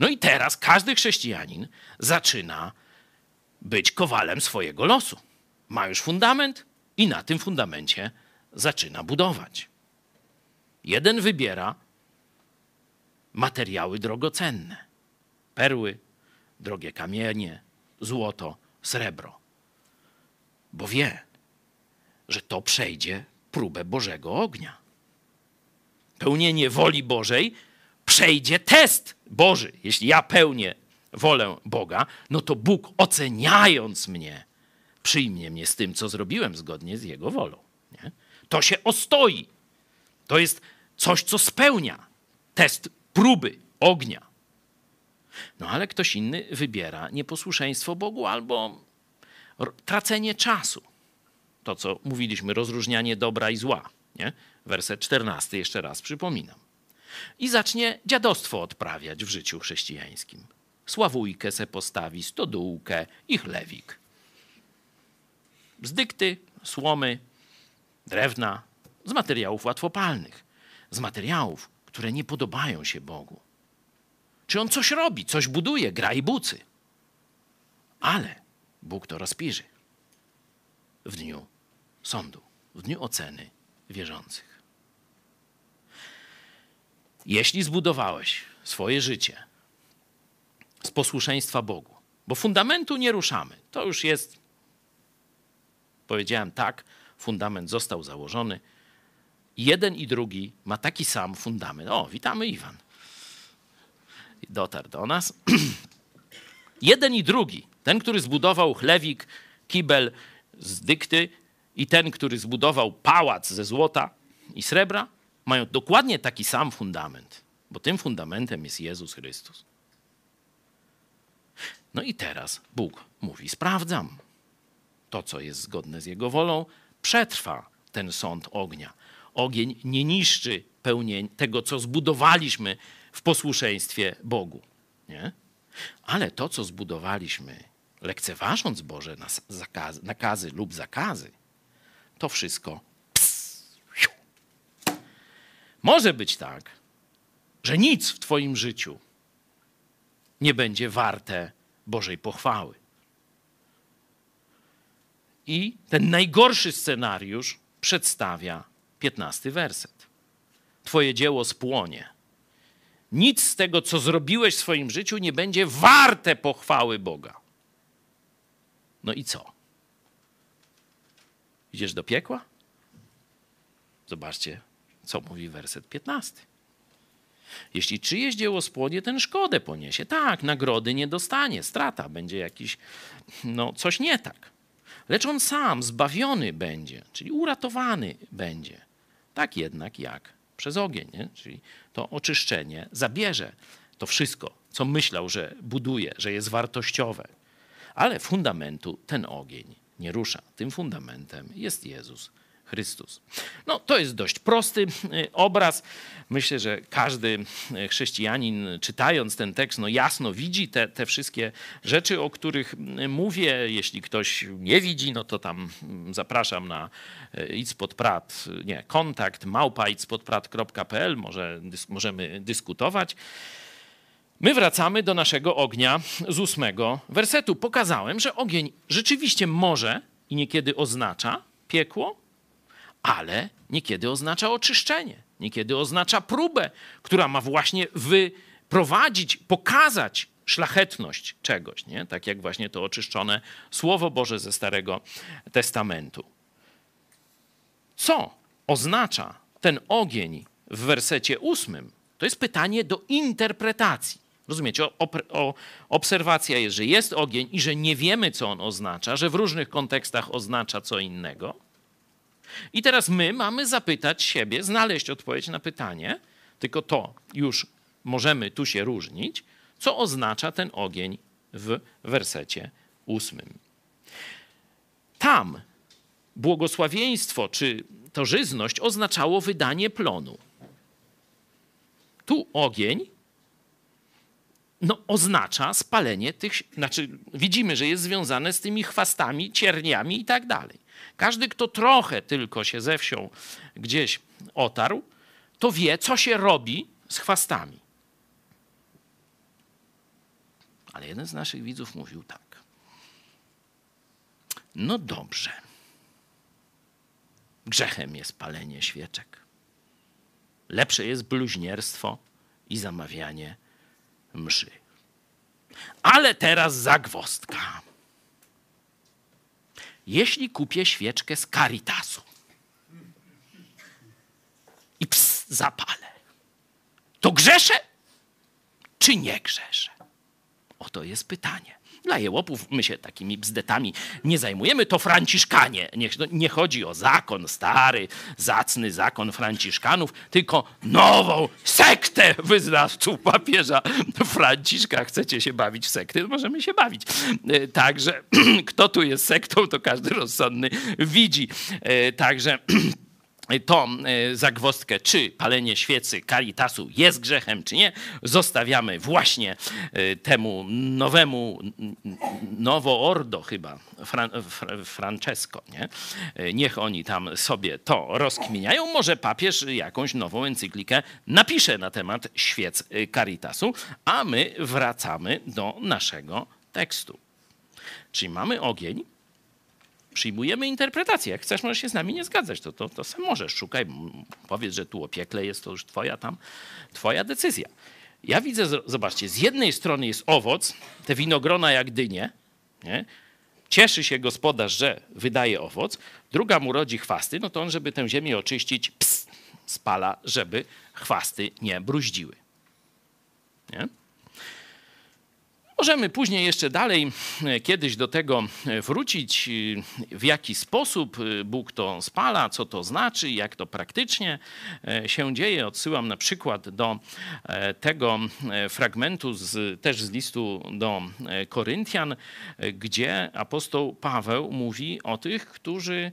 No i teraz każdy chrześcijanin zaczyna być kowalem swojego losu. Ma już fundament i na tym fundamencie zaczyna budować. Jeden wybiera materiały drogocenne. Perły, drogie kamienie, złoto, srebro. Bo wie, że to przejdzie próbę Bożego ognia. Pełnienie woli Bożej przejdzie test Boży. Jeśli ja pełnię wolę Boga, no to Bóg oceniając mnie, przyjmie mnie z tym, co zrobiłem zgodnie z Jego wolą. To się ostoi. To jest coś, co spełnia test próby ognia. No ale ktoś inny wybiera nieposłuszeństwo Bogu albo tracenie czasu. To, co mówiliśmy, rozróżnianie dobra i zła. Nie? Werset 14 jeszcze raz przypominam. I zacznie dziadostwo odprawiać w życiu chrześcijańskim. Sławujkę se postawi, stodółkę i chlewik. Bzdykty, słomy, drewna, z materiałów łatwopalnych, z materiałów, które nie podobają się Bogu. Czy on coś robi, coś buduje, gra i bucy. Ale Bóg to rozpiży w dniu sądu, w dniu oceny wierzących. Jeśli zbudowałeś swoje życie z posłuszeństwa Bogu, bo fundamentu nie ruszamy, to już jest Powiedziałem tak, fundament został założony. Jeden i drugi ma taki sam fundament. O, witamy Iwan. Dotarł do nas. Jeden i drugi, ten, który zbudował chlewik, kibel z dykty i ten, który zbudował pałac ze złota i srebra, mają dokładnie taki sam fundament, bo tym fundamentem jest Jezus Chrystus. No i teraz Bóg mówi: Sprawdzam. To, co jest zgodne z Jego wolą, przetrwa ten sąd ognia. Ogień nie niszczy pełnień tego, co zbudowaliśmy w posłuszeństwie Bogu. Nie? Ale to, co zbudowaliśmy, lekceważąc Boże zakazy, nakazy lub zakazy, to wszystko ps, może być tak, że nic w Twoim życiu nie będzie warte Bożej pochwały. I ten najgorszy scenariusz przedstawia piętnasty werset. Twoje dzieło spłonie. Nic z tego, co zrobiłeś w swoim życiu, nie będzie warte pochwały Boga. No i co? Idziesz do piekła? Zobaczcie, co mówi werset 15. Jeśli czyjeś dzieło spłonie, ten szkodę poniesie. Tak, nagrody nie dostanie, strata, będzie jakiś, no coś nie tak. Lecz on sam zbawiony będzie, czyli uratowany będzie. Tak jednak jak przez ogień, nie? czyli to oczyszczenie zabierze to wszystko, co myślał, że buduje, że jest wartościowe. Ale fundamentu ten ogień nie rusza. Tym fundamentem jest Jezus Chrystus. No, to jest dość prosty y, obraz. Myślę, że każdy y, chrześcijanin, czytając ten tekst, no jasno widzi te, te wszystkie rzeczy, o których y, mówię. Jeśli ktoś nie widzi, no to tam mm, zapraszam na idspodprat, nie, kontakt małpa może dys, możemy dyskutować. My wracamy do naszego ognia z ósmego wersetu. Pokazałem, że ogień rzeczywiście może i niekiedy oznacza piekło, ale niekiedy oznacza oczyszczenie, niekiedy oznacza próbę, która ma właśnie wyprowadzić, pokazać szlachetność czegoś, nie? tak jak właśnie to oczyszczone Słowo Boże ze Starego Testamentu. Co oznacza ten ogień w wersecie ósmym? To jest pytanie do interpretacji. Rozumiecie? O, o, obserwacja jest, że jest ogień i że nie wiemy, co on oznacza, że w różnych kontekstach oznacza co innego. I teraz my mamy zapytać siebie, znaleźć odpowiedź na pytanie, tylko to już możemy tu się różnić, co oznacza ten ogień w wersecie ósmym. Tam błogosławieństwo czy tożyzność oznaczało wydanie plonu. Tu ogień no, oznacza spalenie tych, znaczy widzimy, że jest związane z tymi chwastami, cierniami i tak dalej. Każdy, kto trochę tylko się ze wsią gdzieś otarł, to wie, co się robi z chwastami. Ale jeden z naszych widzów mówił tak. No dobrze. Grzechem jest palenie świeczek. Lepsze jest bluźnierstwo i zamawianie mszy. Ale teraz zagwostka. Jeśli kupię świeczkę z Caritasu i ps, zapalę, to grzeszę czy nie grzeszę? Oto jest pytanie. Dla jełopów my się takimi bzdetami nie zajmujemy, to franciszkanie. Nie, no, nie chodzi o zakon stary, zacny zakon franciszkanów, tylko nową sektę wyznawców papieża Franciszka. Chcecie się bawić w sekty? No możemy się bawić. E, także kto tu jest sektą, to każdy rozsądny widzi. E, także to e, zagwostkę, czy palenie świecy Caritasu jest grzechem, czy nie, zostawiamy właśnie e, temu nowemu, nowo ordo chyba, Fran, Francesco, nie? Niech oni tam sobie to rozkminiają. Może papież jakąś nową encyklikę napisze na temat świec Caritasu, a my wracamy do naszego tekstu. Czyli mamy ogień, przyjmujemy interpretację. Jak chcesz, możesz się z nami nie zgadzać. To, to, to sam możesz. Szukaj, powiedz, że tu o piekle jest to już twoja tam, twoja decyzja. Ja widzę, zobaczcie, z jednej strony jest owoc, te winogrona jak dynie, nie? cieszy się gospodarz, że wydaje owoc, druga mu rodzi chwasty, no to on, żeby tę ziemię oczyścić, ps, spala, żeby chwasty nie bruździły. Nie? Możemy później jeszcze dalej e, kiedyś do tego e, wrócić, e, w jaki sposób Bóg to spala, co to znaczy, jak to praktycznie się dzieje. Odsyłam na przykład do tego fragmentu z, też z listu do Koryntian, gdzie apostoł Paweł mówi o tych, którzy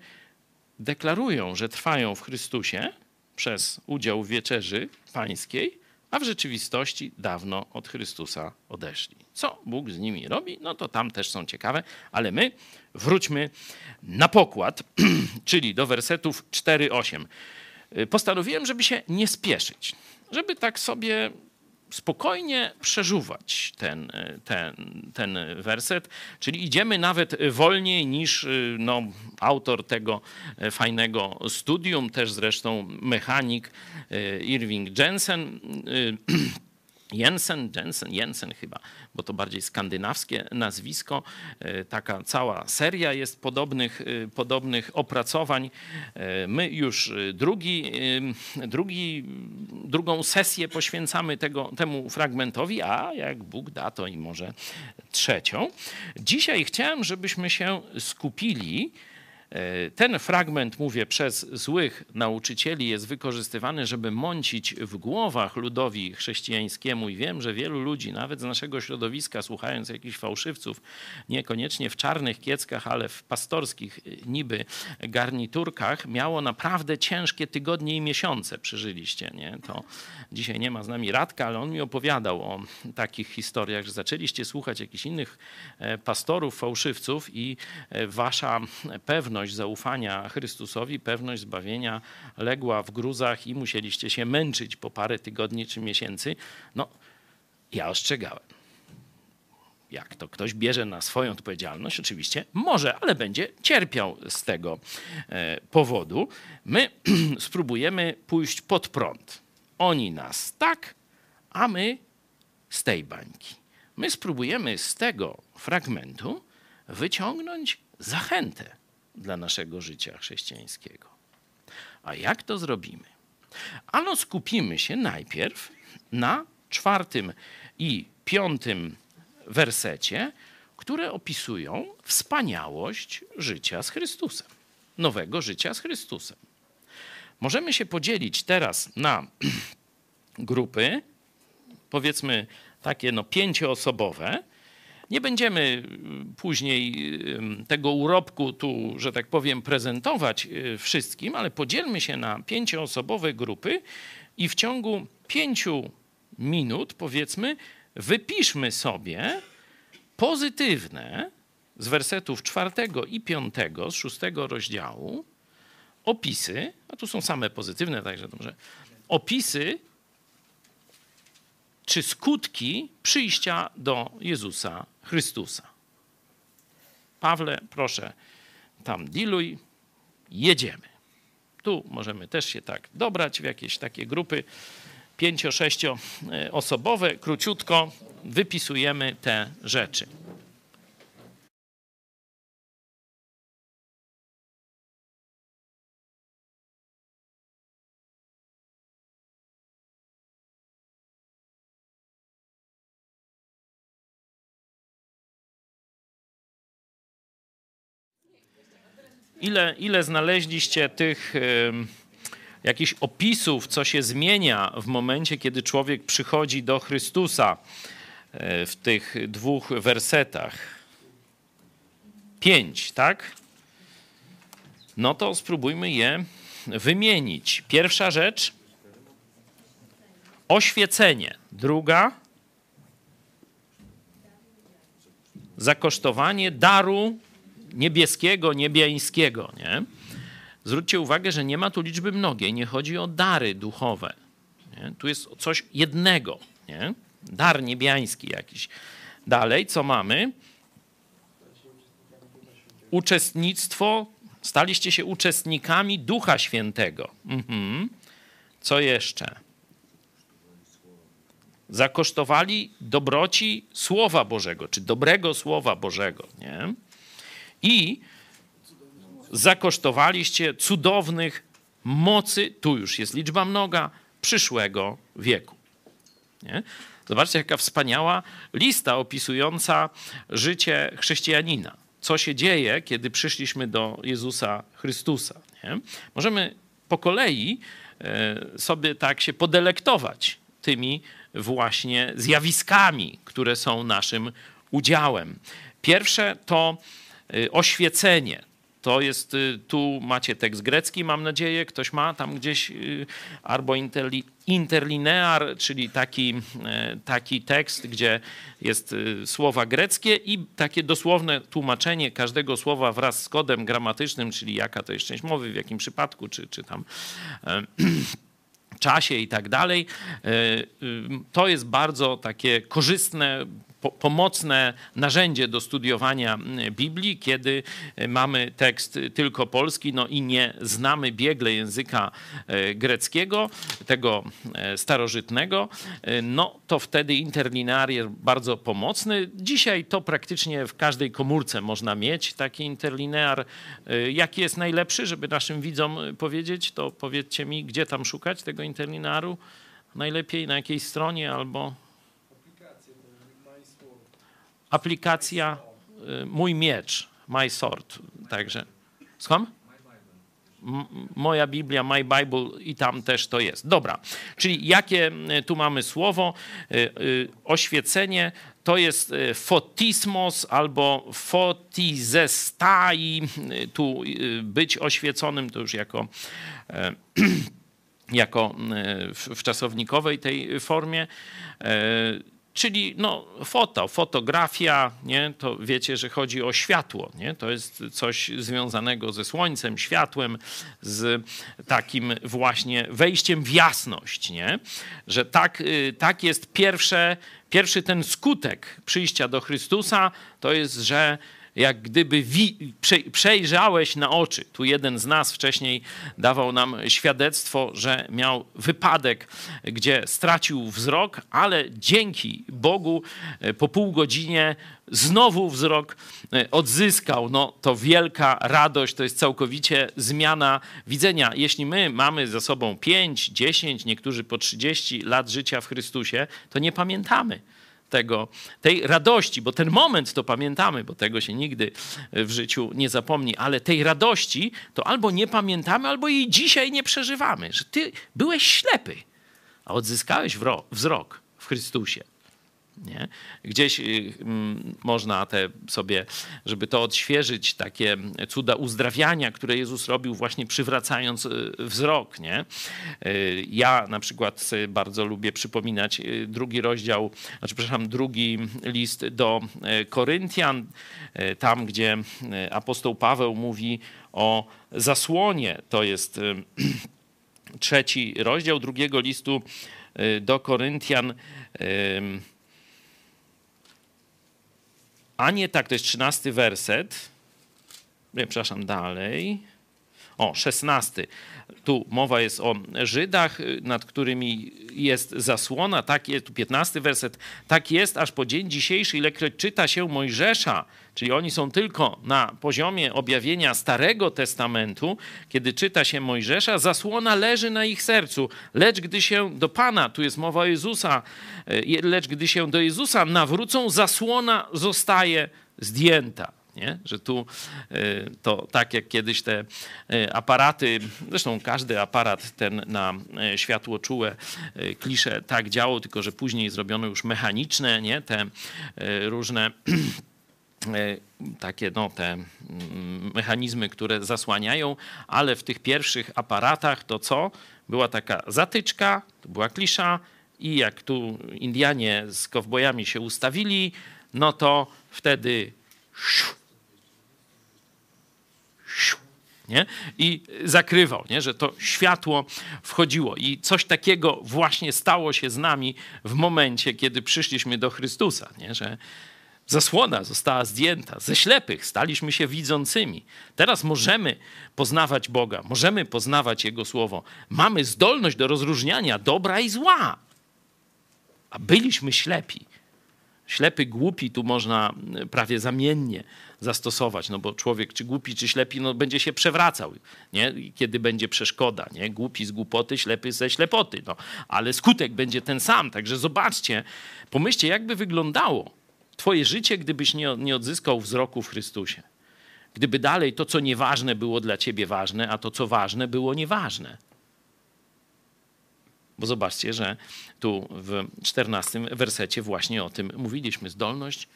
deklarują, że trwają w Chrystusie przez udział w wieczerzy pańskiej, a w rzeczywistości dawno od Chrystusa odeszli. Co Bóg z nimi robi? No to tam też są ciekawe, ale my wróćmy na pokład, czyli do wersetów 4-8. Postanowiłem, żeby się nie spieszyć, żeby tak sobie spokojnie przeżuwać ten, ten, ten werset, czyli idziemy nawet wolniej niż no, autor tego fajnego studium, też zresztą mechanik Irving Jensen Jensen, Jensen, Jensen chyba, bo to bardziej skandynawskie nazwisko. E, taka cała seria jest podobnych, e, podobnych opracowań. E, my już drugi, drugi, drugą sesję poświęcamy tego, temu fragmentowi, a jak Bóg da, to i może trzecią. Dzisiaj chciałem, żebyśmy się skupili ten fragment, mówię, przez złych nauczycieli jest wykorzystywany, żeby mącić w głowach ludowi chrześcijańskiemu. I wiem, że wielu ludzi, nawet z naszego środowiska, słuchając jakichś fałszywców, niekoniecznie w czarnych kieckach, ale w pastorskich e, niby garniturkach, miało naprawdę ciężkie tygodnie i miesiące. Przeżyliście, nie? To dzisiaj nie ma z nami Radka, ale on mi opowiadał o takich historiach, że zaczęliście słuchać jakichś innych e, pastorów, fałszywców i wasza pewność, pewność zaufania Chrystusowi, pewność zbawienia legła w gruzach i musieliście się męczyć po parę tygodni czy miesięcy, no ja ostrzegałem. Jak to ktoś bierze na swoją odpowiedzialność, oczywiście może, ale będzie cierpiał z tego e, powodu. My spróbujemy pójść pod prąd. Oni nas tak, a my z tej bańki. My spróbujemy z tego fragmentu wyciągnąć zachętę dla naszego życia chrześcijańskiego. A jak to zrobimy? Ano skupimy się najpierw na czwartym i piątym wersecie, które opisują wspaniałość życia z Chrystusem, nowego życia z Chrystusem. Możemy się podzielić teraz na grupy, powiedzmy takie no pięcioosobowe, nie będziemy y, później y, tego urobku tu, że tak powiem, prezentować y, wszystkim, ale podzielmy się na pięcioosobowe grupy i w ciągu pięciu minut, powiedzmy, wypiszmy sobie pozytywne z wersetów czwartego i piątego z szóstego rozdziału opisy, a tu są same pozytywne, także dobrze, opisy czy skutki przyjścia do Jezusa Chrystusa. Pawle, proszę, tam diluj, jedziemy. Tu możemy też się tak dobrać w jakieś takie grupy pięcio, sześcioosobowe. Króciutko wypisujemy te rzeczy. Ile, ile znaleźliście tych jakichś opisów, co się zmienia w momencie, kiedy człowiek przychodzi do Chrystusa e, w tych dwóch wersetach? Pięć, tak? No to spróbujmy je wymienić. Pierwsza rzecz oświecenie. Druga zakosztowanie daru niebieskiego, niebiańskiego. Nie? Zwróćcie uwagę, że nie ma tu liczby mnogiej, nie chodzi o dary duchowe. Nie? Tu jest coś jednego, nie? dar niebiański jakiś. Dalej, co mamy? Uczestnictwo, staliście się uczestnikami Ducha Świętego. Mhm. Co jeszcze? Zakosztowali dobroci Słowa Bożego, czy dobrego Słowa Bożego. Nie? I zakosztowaliście cudownych mocy, tu już jest liczba mnoga, przyszłego wieku. Nie? Zobaczcie, jaka wspaniała lista opisująca życie chrześcijanina. Co się dzieje, kiedy przyszliśmy do Jezusa Chrystusa. Nie? Możemy po kolei e, sobie tak się podelektować tymi właśnie zjawiskami, które są naszym udziałem. Pierwsze to oświecenie. To jest, y, tu macie tekst grecki, mam nadzieję, ktoś ma tam gdzieś, y, albo interlinear, czyli taki, taki tekst, gdzie jest y, słowa greckie i takie dosłowne tłumaczenie każdego słowa wraz z kodem gramatycznym, czyli jaka to jest część mowy, w jakim przypadku, czy, czy tam e, czasie i tak dalej. E, to jest bardzo takie korzystne, pomocne narzędzie do studiowania Biblii, kiedy mamy tekst tylko polski, no i nie znamy biegle języka e, greckiego, tego e, starożytnego, e, no to wtedy interlinear jest bardzo pomocny. Dzisiaj to praktycznie w każdej komórce można mieć taki interlinear. Jaki jest najlepszy, żeby naszym widzom powiedzieć, to powiedzcie mi, gdzie tam szukać tego interlinearu? Najlepiej na jakiej stronie albo aplikacja y, Mój Miecz, My Sword. Także. Skąd? Moja Biblia, My Bible i tam też to jest. Dobra, czyli jakie y, tu mamy słowo? Y, oświecenie to jest fotismos albo fotizestai. Tu być oświeconym to już jako, jako w czasownikowej tej formie Czyli no, foto, fotografia, nie? to wiecie, że chodzi o światło. Nie? To jest coś związanego ze słońcem, światłem, z takim właśnie wejściem w jasność. Nie? Że tak, y, tak jest pierwsze, pierwszy ten skutek przyjścia do Chrystusa, to jest, że jak gdyby wi- przejrzałeś na oczy. Tu jeden z nas wcześniej dawał nam świadectwo, że miał wypadek, gdzie stracił wzrok, ale dzięki Bogu e, po pół godzinie znowu wzrok e, odzyskał. No to wielka radość, to jest całkowicie zmiana widzenia. Jeśli my mamy za sobą 5, 10, niektórzy po 30 lat życia w Chrystusie, to nie pamiętamy tego, tej radości, bo ten moment to pamiętamy, bo tego się nigdy w życiu nie zapomni, ale tej radości to albo nie pamiętamy, albo jej dzisiaj nie przeżywamy, że ty byłeś ślepy, a odzyskałeś wzrok w Chrystusie. Nie? Gdzieś y, mm, można te sobie, żeby to odświeżyć, takie cuda uzdrawiania, które Jezus robił właśnie przywracając y, wzrok. Nie? Y, ja na przykład bardzo lubię przypominać drugi rozdział, znaczy przepraszam, drugi list do Koryntian, tam gdzie apostoł Paweł mówi o zasłonie. To jest trzeci rozdział drugiego listu do Koryntian. A nie tak, to jest trzynasty werset. Przepraszam, dalej. O, szesnasty. Tu mowa jest o Żydach, nad którymi jest zasłona. Tak jest, tu piętnasty werset. Tak jest aż po dzień dzisiejszy, ilekroć czyta się Mojżesza, czyli oni są tylko na poziomie objawienia Starego Testamentu, kiedy czyta się Mojżesza, zasłona leży na ich sercu. Lecz gdy się do Pana, tu jest mowa o Jezusa, e, lecz gdy się do Jezusa nawrócą, zasłona zostaje zdjęta. Nie? Że tu e, to tak jak kiedyś te e, aparaty, zresztą każdy aparat ten na światło czułe klisze tak działał, tylko że później zrobiono już mechaniczne, nie? te różne takie no, te mm, mechanizmy, które zasłaniają, ale w tych pierwszych aparatach to co? Była taka zatyczka, to była klisza i jak tu Indianie z kowbojami się ustawili, no to wtedy nie? i zakrywał, nie? że to światło wchodziło. I coś takiego właśnie stało się z nami w momencie, kiedy przyszliśmy do Chrystusa, nie? że Zasłona została zdjęta. Ze ślepych staliśmy się widzącymi. Teraz możemy poznawać Boga, możemy poznawać Jego słowo. Mamy zdolność do rozróżniania dobra i zła. A byliśmy ślepi. Ślepy, głupi tu można prawie zamiennie zastosować, no bo człowiek czy głupi, czy ślepi, no będzie się przewracał, nie? kiedy będzie przeszkoda, nie? Głupi z głupoty, ślepy ze ślepoty, no. Ale skutek będzie ten sam, także zobaczcie, pomyślcie, jakby wyglądało twoje życie, gdybyś nie, nie odzyskał wzroku w Chrystusie. Gdyby dalej to, co nieważne, było dla ciebie ważne, a to, co ważne, było nieważne. Bo zobaczcie, że tu w czternastym wersecie właśnie o tym mówiliśmy. Zdolność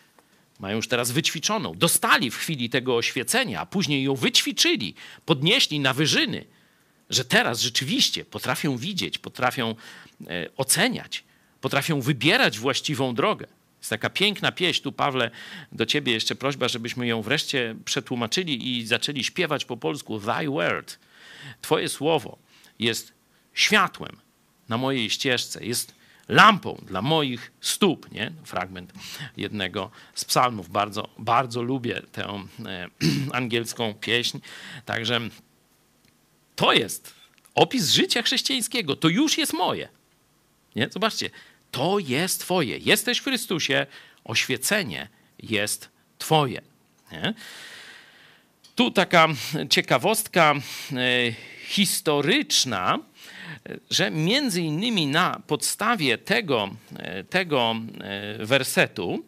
mają już teraz wyćwiczoną. Dostali w chwili tego oświecenia, a później ją wyćwiczyli, podnieśli na wyżyny, że teraz rzeczywiście potrafią widzieć, potrafią e, oceniać, potrafią wybierać właściwą drogę. Jest taka piękna pieśń, tu Pawle, do ciebie jeszcze prośba, żebyśmy ją wreszcie przetłumaczyli i zaczęli śpiewać po polsku. Thy word, twoje słowo jest światłem na mojej ścieżce, jest lampą dla moich stóp. Nie? Fragment jednego z psalmów. Bardzo, bardzo lubię tę e, angielską pieśń. Także to jest opis życia chrześcijańskiego. To już jest moje. Nie? Zobaczcie, to jest Twoje. Jesteś w Chrystusie, oświecenie jest Twoje. Nie? Tu taka ciekawostka e, historyczna, że między innymi na podstawie tego, e, tego e, wersetu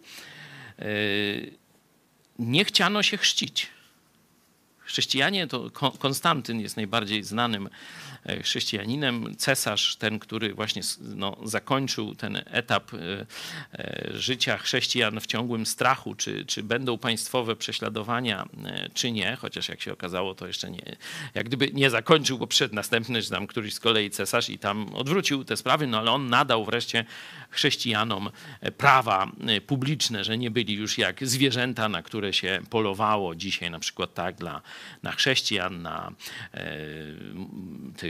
nie chciano się chrzcić. Chrześcijanie to Konstantyn jest najbardziej znanym E, chrześcijaninem. Cesarz, ten, który właśnie no, zakończył ten etap e, e, życia chrześcijan w ciągłym strachu, czy, czy będą państwowe prześladowania, czy nie, chociaż jak się okazało, to jeszcze nie, jak gdyby nie zakończył, bo przed następny, czy tam któryś z kolei cesarz i tam odwrócił te sprawy, no ale on nadał wreszcie chrześcijanom prawa publiczne, że nie byli już jak zwierzęta, na które się polowało dzisiaj, na przykład tak dla, na chrześcijan, na e,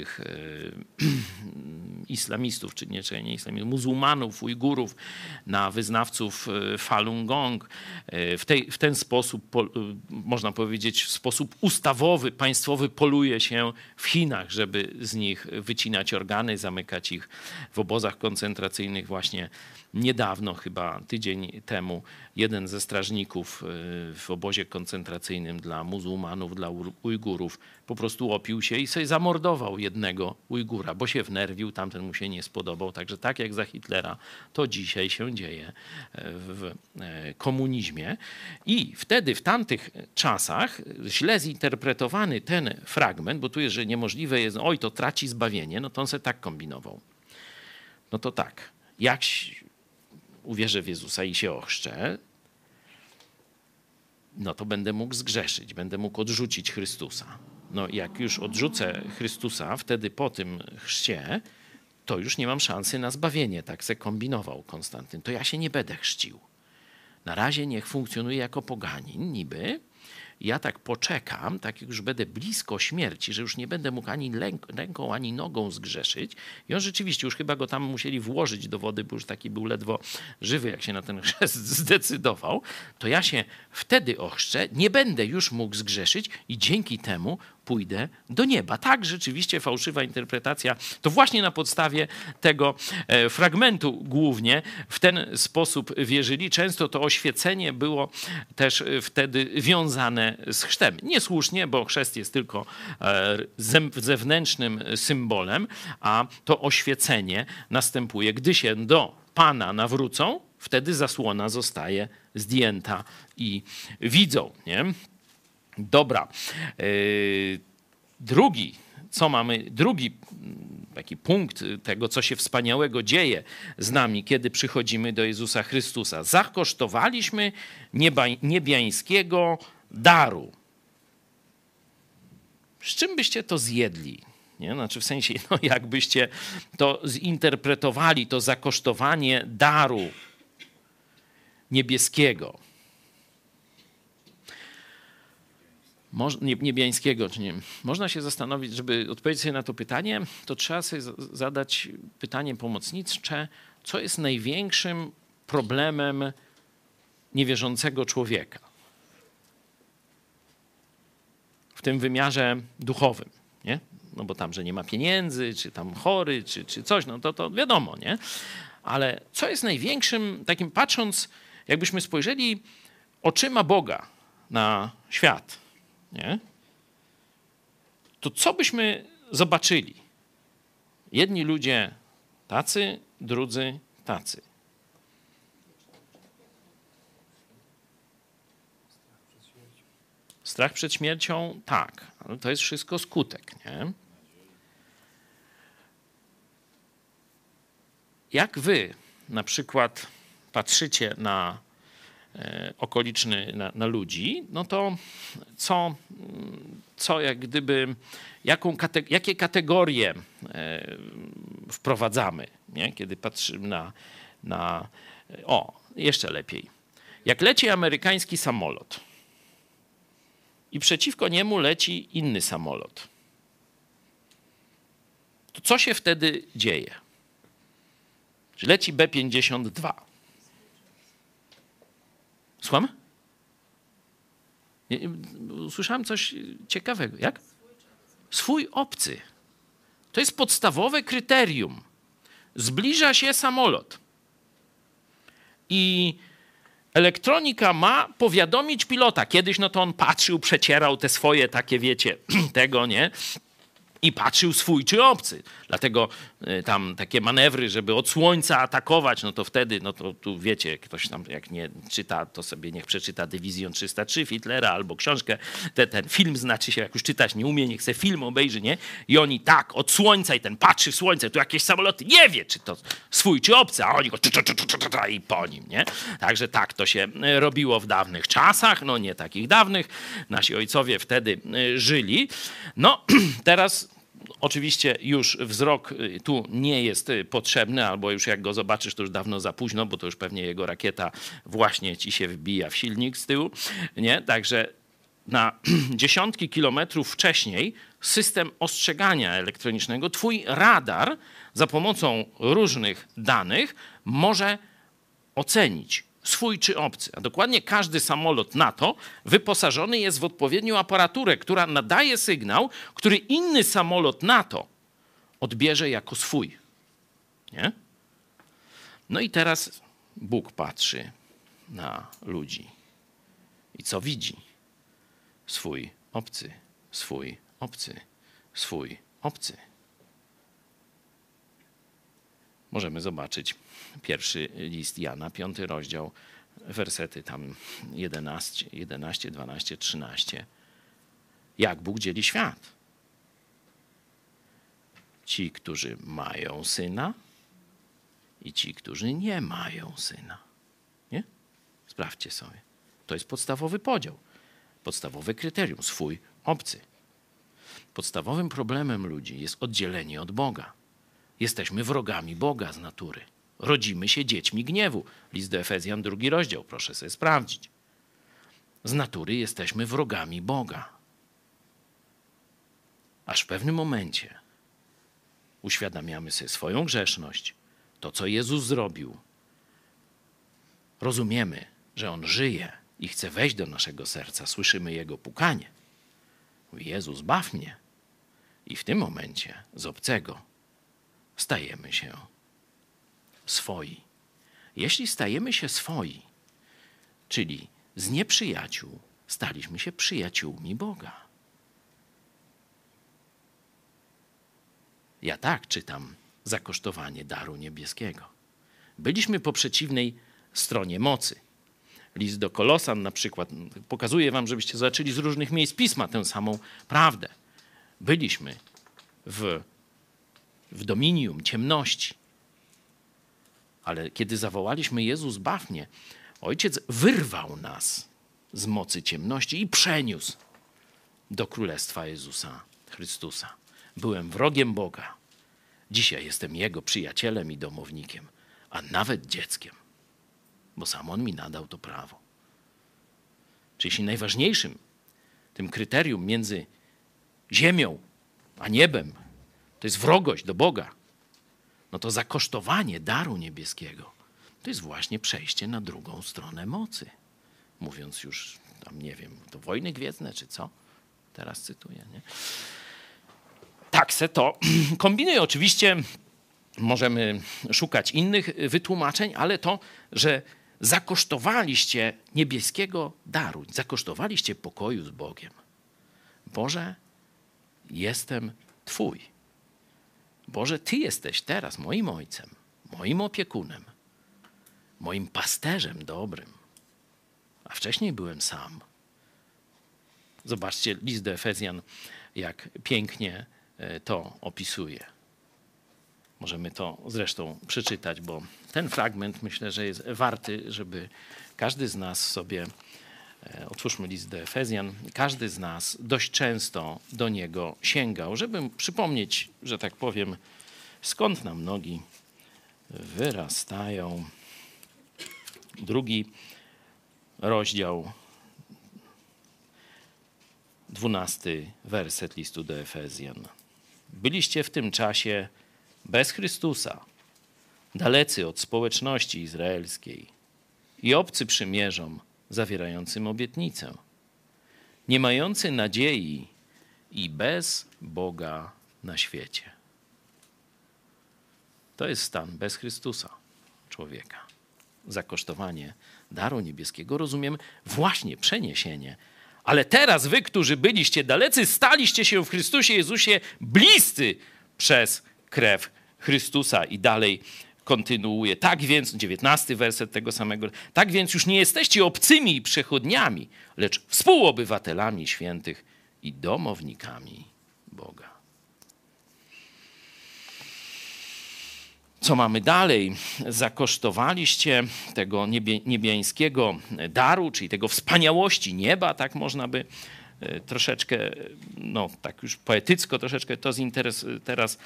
tych e, islamistów, czy nie, czy nie islamistów, muzułmanów, Ujgurów, na wyznawców e, Falun Gong. E, w, tej, w ten sposób, można powiedzieć, w sposób ustawowy, państwowy poluje się w Chinach, żeby z nich wycinać organy, zamykać ich w obozach koncentracyjnych właśnie niedawno, chyba tydzień temu, jeden ze strażników w obozie koncentracyjnym dla muzułmanów, dla Ujgurów po prostu opił się i sobie zamordował jednego Ujgura, bo się wnerwił, tamten mu się nie spodobał. Także tak jak za Hitlera, to dzisiaj się dzieje e, w e, komunizmie. I wtedy, w tamtych czasach, źle zinterpretowany ten fragment, bo tu jest, że niemożliwe jest, oj, to traci zbawienie, no to on sobie tak kombinował. No to tak, jak uwierzę w Jezusa i się ochrzczę, no to będę mógł zgrzeszyć, będę mógł odrzucić Chrystusa no jak już odrzucę Chrystusa, wtedy po tym chrzcie, to już nie mam szansy na zbawienie. Tak se kombinował Konstantyn. To ja się nie będę chrzcił. Na razie niech funkcjonuje jako poganin, niby, ja tak poczekam, tak już będę blisko śmierci, że już nie będę mógł ani ręką, ani nogą zgrzeszyć. I on rzeczywiście, już chyba go tam musieli włożyć do wody, bo już taki był ledwo żywy, jak się na ten chrzest zdecydował. To ja się wtedy ochrzczę, nie będę już mógł zgrzeszyć i dzięki temu pójdę do nieba. Tak, rzeczywiście fałszywa interpretacja. To właśnie na podstawie tego e, fragmentu głównie w ten sposób wierzyli. Często to oświecenie było też e, wtedy wiązane z chrztem. Niesłusznie, bo chrzest jest tylko e, zewnętrznym symbolem, a to oświecenie następuje, gdy się do Pana nawrócą, wtedy zasłona zostaje zdjęta i widzą. Nie? Dobra. E, drugi, co mamy, drugi taki punkt tego, co się wspaniałego dzieje z nami, kiedy przychodzimy do Jezusa Chrystusa. Zakosztowaliśmy nieba, niebiańskiego daru. Z czym byście to zjedli? Nie? Znaczy w sensie, no jakbyście to zinterpretowali, to zakosztowanie daru niebieskiego. Niebiańskiego, czy nie. Można się zastanowić, żeby odpowiedzieć sobie na to pytanie, to trzeba sobie zadać pytanie pomocnicze, co jest największym problemem niewierzącego człowieka w tym wymiarze duchowym, nie? No bo tam, że nie ma pieniędzy, czy tam chory, czy, czy coś, no to, to wiadomo, nie? Ale co jest największym, takim patrząc jakbyśmy spojrzeli oczyma Boga na świat, nie? to co byśmy zobaczyli? Jedni ludzie tacy, drudzy tacy. Strach przed śmiercią, tak, ale to jest wszystko skutek, nie? Jak wy na przykład patrzycie na okoliczny, na, na, ludzi, no to co, co jak gdyby, jaką kate, jakie kategorie e, wprowadzamy, nie? kiedy patrzymy na, na, o, jeszcze lepiej. Jak leci amerykański samolot i przeciwko niemu leci inny samolot, to co się wtedy dzieje? Leci B-52. Słucham? Usłyszałem coś ciekawego. Jak? Swój obcy. To jest podstawowe kryterium. Zbliża się samolot. I elektronika ma powiadomić pilota. Kiedyś no to on patrzył, przecierał te swoje takie, wiecie, tego, nie? i patrzył swój czy obcy. Dlatego tam takie manewry, żeby od słońca atakować, no to wtedy, no to tu wiecie, ktoś tam jak nie czyta, to sobie niech przeczyta Dywizjon 303 Hitlera albo książkę, te, ten film znaczy się, jak już czytać nie umie, niech se film obejrzy, nie? I oni tak, od słońca i ten patrzy w słońce, tu jakieś samoloty, nie wie, czy to swój czy obcy, a oni go i po nim, nie? Także tak to się y, robiło w dawnych czasach, no nie takich dawnych. Nasi ojcowie wtedy y, żyli. No, teraz Oczywiście już wzrok y, tu nie jest y, potrzebny, albo już jak go zobaczysz, to już dawno za późno, bo to już pewnie jego rakieta właśnie ci się wbija w silnik z tyłu. Nie? Także na dziesiątki kilometrów wcześniej system ostrzegania elektronicznego, twój radar za pomocą różnych danych może ocenić swój czy obcy. A dokładnie każdy samolot NATO wyposażony jest w odpowiednią aparaturę, która nadaje sygnał, który inny samolot NATO odbierze jako swój. Nie? No i teraz Bóg patrzy na ludzi. I co widzi? Swój obcy, swój obcy, swój obcy. Możemy zobaczyć pierwszy list Jana, piąty rozdział, wersety tam 11, 11 12, 13. Jak Bóg dzieli świat? Ci, którzy mają syna i ci, którzy nie mają syna. Nie? Sprawdźcie sobie. To jest podstawowy podział, podstawowe kryterium, swój, obcy. Podstawowym problemem ludzi jest oddzielenie od Boga. Jesteśmy wrogami Boga z natury. Rodzimy się dziećmi gniewu. List do Efezjan, drugi rozdział, proszę sobie sprawdzić. Z natury jesteśmy wrogami Boga. Aż w pewnym momencie uświadamiamy sobie swoją grzeszność, to co Jezus zrobił. Rozumiemy, że On żyje i chce wejść do naszego serca. Słyszymy Jego pukanie. Mówi, Jezus, baw mnie. I w tym momencie z obcego stajemy się swoi. Jeśli stajemy się swoi, czyli z nieprzyjaciół staliśmy się przyjaciółmi Boga. Ja tak czytam zakosztowanie daru niebieskiego. Byliśmy po przeciwnej stronie mocy. List do Kolosan na przykład pokazuje wam, żebyście zobaczyli z różnych miejsc pisma tę samą prawdę. Byliśmy w w dominium ciemności. Ale kiedy zawołaliśmy Jezus, baw mnie, Ojciec wyrwał nas z mocy ciemności i przeniósł do Królestwa Jezusa Chrystusa. Byłem wrogiem Boga. Dzisiaj jestem Jego przyjacielem i domownikiem, a nawet dzieckiem, bo sam On mi nadał to prawo. Czyli najważniejszym tym kryterium między ziemią a niebem to jest wrogość do Boga, no to zakosztowanie daru niebieskiego to jest właśnie przejście na drugą stronę mocy. Mówiąc już tam, nie wiem, to wojny gwiezdne czy co? Teraz cytuję, nie? Tak se to kombinuje. Oczywiście możemy szukać innych wytłumaczeń, ale to, że zakosztowaliście niebieskiego daru, zakosztowaliście pokoju z Bogiem. Boże, jestem Twój. Boże, Ty jesteś teraz moim ojcem, moim opiekunem, moim pasterzem dobrym. A wcześniej byłem sam. Zobaczcie list do Efezjan, jak pięknie e, to opisuje. Możemy to zresztą przeczytać, bo ten fragment myślę, że jest warty, żeby każdy z nas sobie, otwórzmy list do Efezjan, każdy z nas dość często do niego sięgał, żeby przypomnieć, że tak powiem, skąd nam nogi wyrastają. Drugi rozdział, dwunasty werset listu do Efezjan. Byliście w tym czasie bez Chrystusa, dalecy od społeczności izraelskiej i obcy przymierzom zawierającym obietnicę, nie mający nadziei i bez Boga na świecie. To jest stan bez Chrystusa człowieka. Zakosztowanie daru niebieskiego rozumiem właśnie przeniesienie. Ale teraz wy, którzy byliście dalecy, staliście się w Chrystusie Jezusie bliscy przez krew Chrystusa. I dalej kontynuuje. Tak więc, dziewiętnasty werset tego samego, tak więc już nie jesteście obcymi i przechodniami, lecz współobywatelami świętych i domownikami Boga. Co mamy dalej? Zakosztowaliście tego niebie, niebiańskiego daru, czyli tego wspaniałości nieba, tak można by e, troszeczkę, no tak już poetycko troszeczkę to zinteres teraz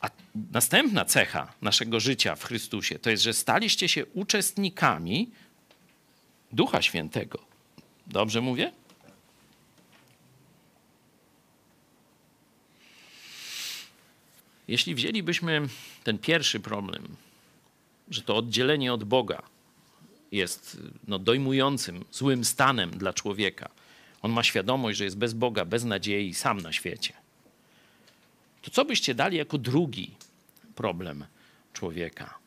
a następna cecha naszego życia w Chrystusie to jest, że staliście się uczestnikami Ducha Świętego. Dobrze mówię? Jeśli wzięlibyśmy ten pierwszy problem, że to oddzielenie od Boga jest no, dojmującym, złym stanem dla człowieka, on ma świadomość, że jest bez Boga, bez nadziei, sam na świecie to co byście dali jako drugi problem człowieka?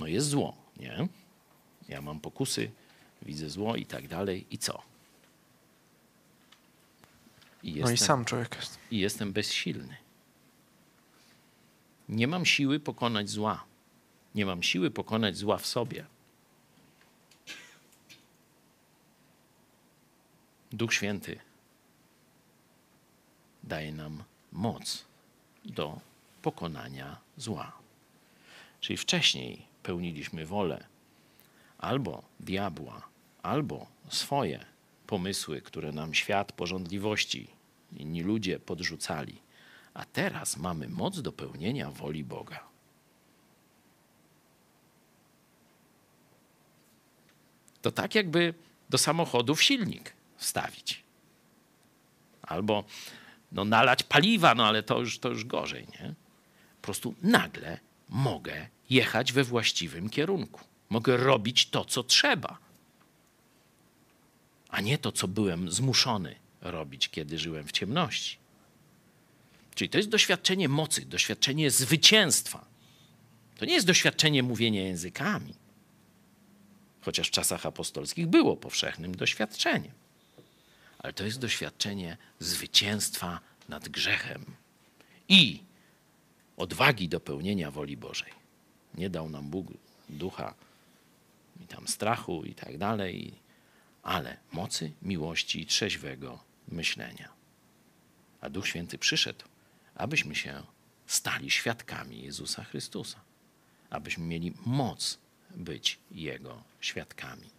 No jest zło, nie? Ja mam pokusy, widzę zło i tak dalej. I co? I jestem, no i sam człowiek jest. I jestem bezsilny. Nie mam siły pokonać zła. Nie mam siły pokonać zła w sobie. Duch Święty daje nam moc do pokonania zła. Czyli wcześniej pełniliśmy wolę albo diabła, albo swoje pomysły, które nam świat porządliwości, inni ludzie podrzucali. A teraz mamy moc do pełnienia woli Boga. To tak jakby do samochodów silnik wstawić. Albo no, nalać paliwa, no ale to już, to już gorzej, nie? Po prostu nagle mogę jechać we właściwym kierunku. Mogę robić to, co trzeba, a nie to, co byłem zmuszony robić, kiedy żyłem w ciemności. Czyli to jest doświadczenie mocy, doświadczenie zwycięstwa. To nie jest doświadczenie mówienia językami, chociaż w czasach apostolskich było powszechnym doświadczeniem ale to jest doświadczenie zwycięstwa nad grzechem i odwagi do pełnienia woli Bożej. Nie dał nam Bóg ducha i tam strachu i tak dalej, ale mocy, miłości i trzeźwego myślenia. A Duch Święty przyszedł, abyśmy się stali świadkami Jezusa Chrystusa, abyśmy mieli moc być Jego świadkami.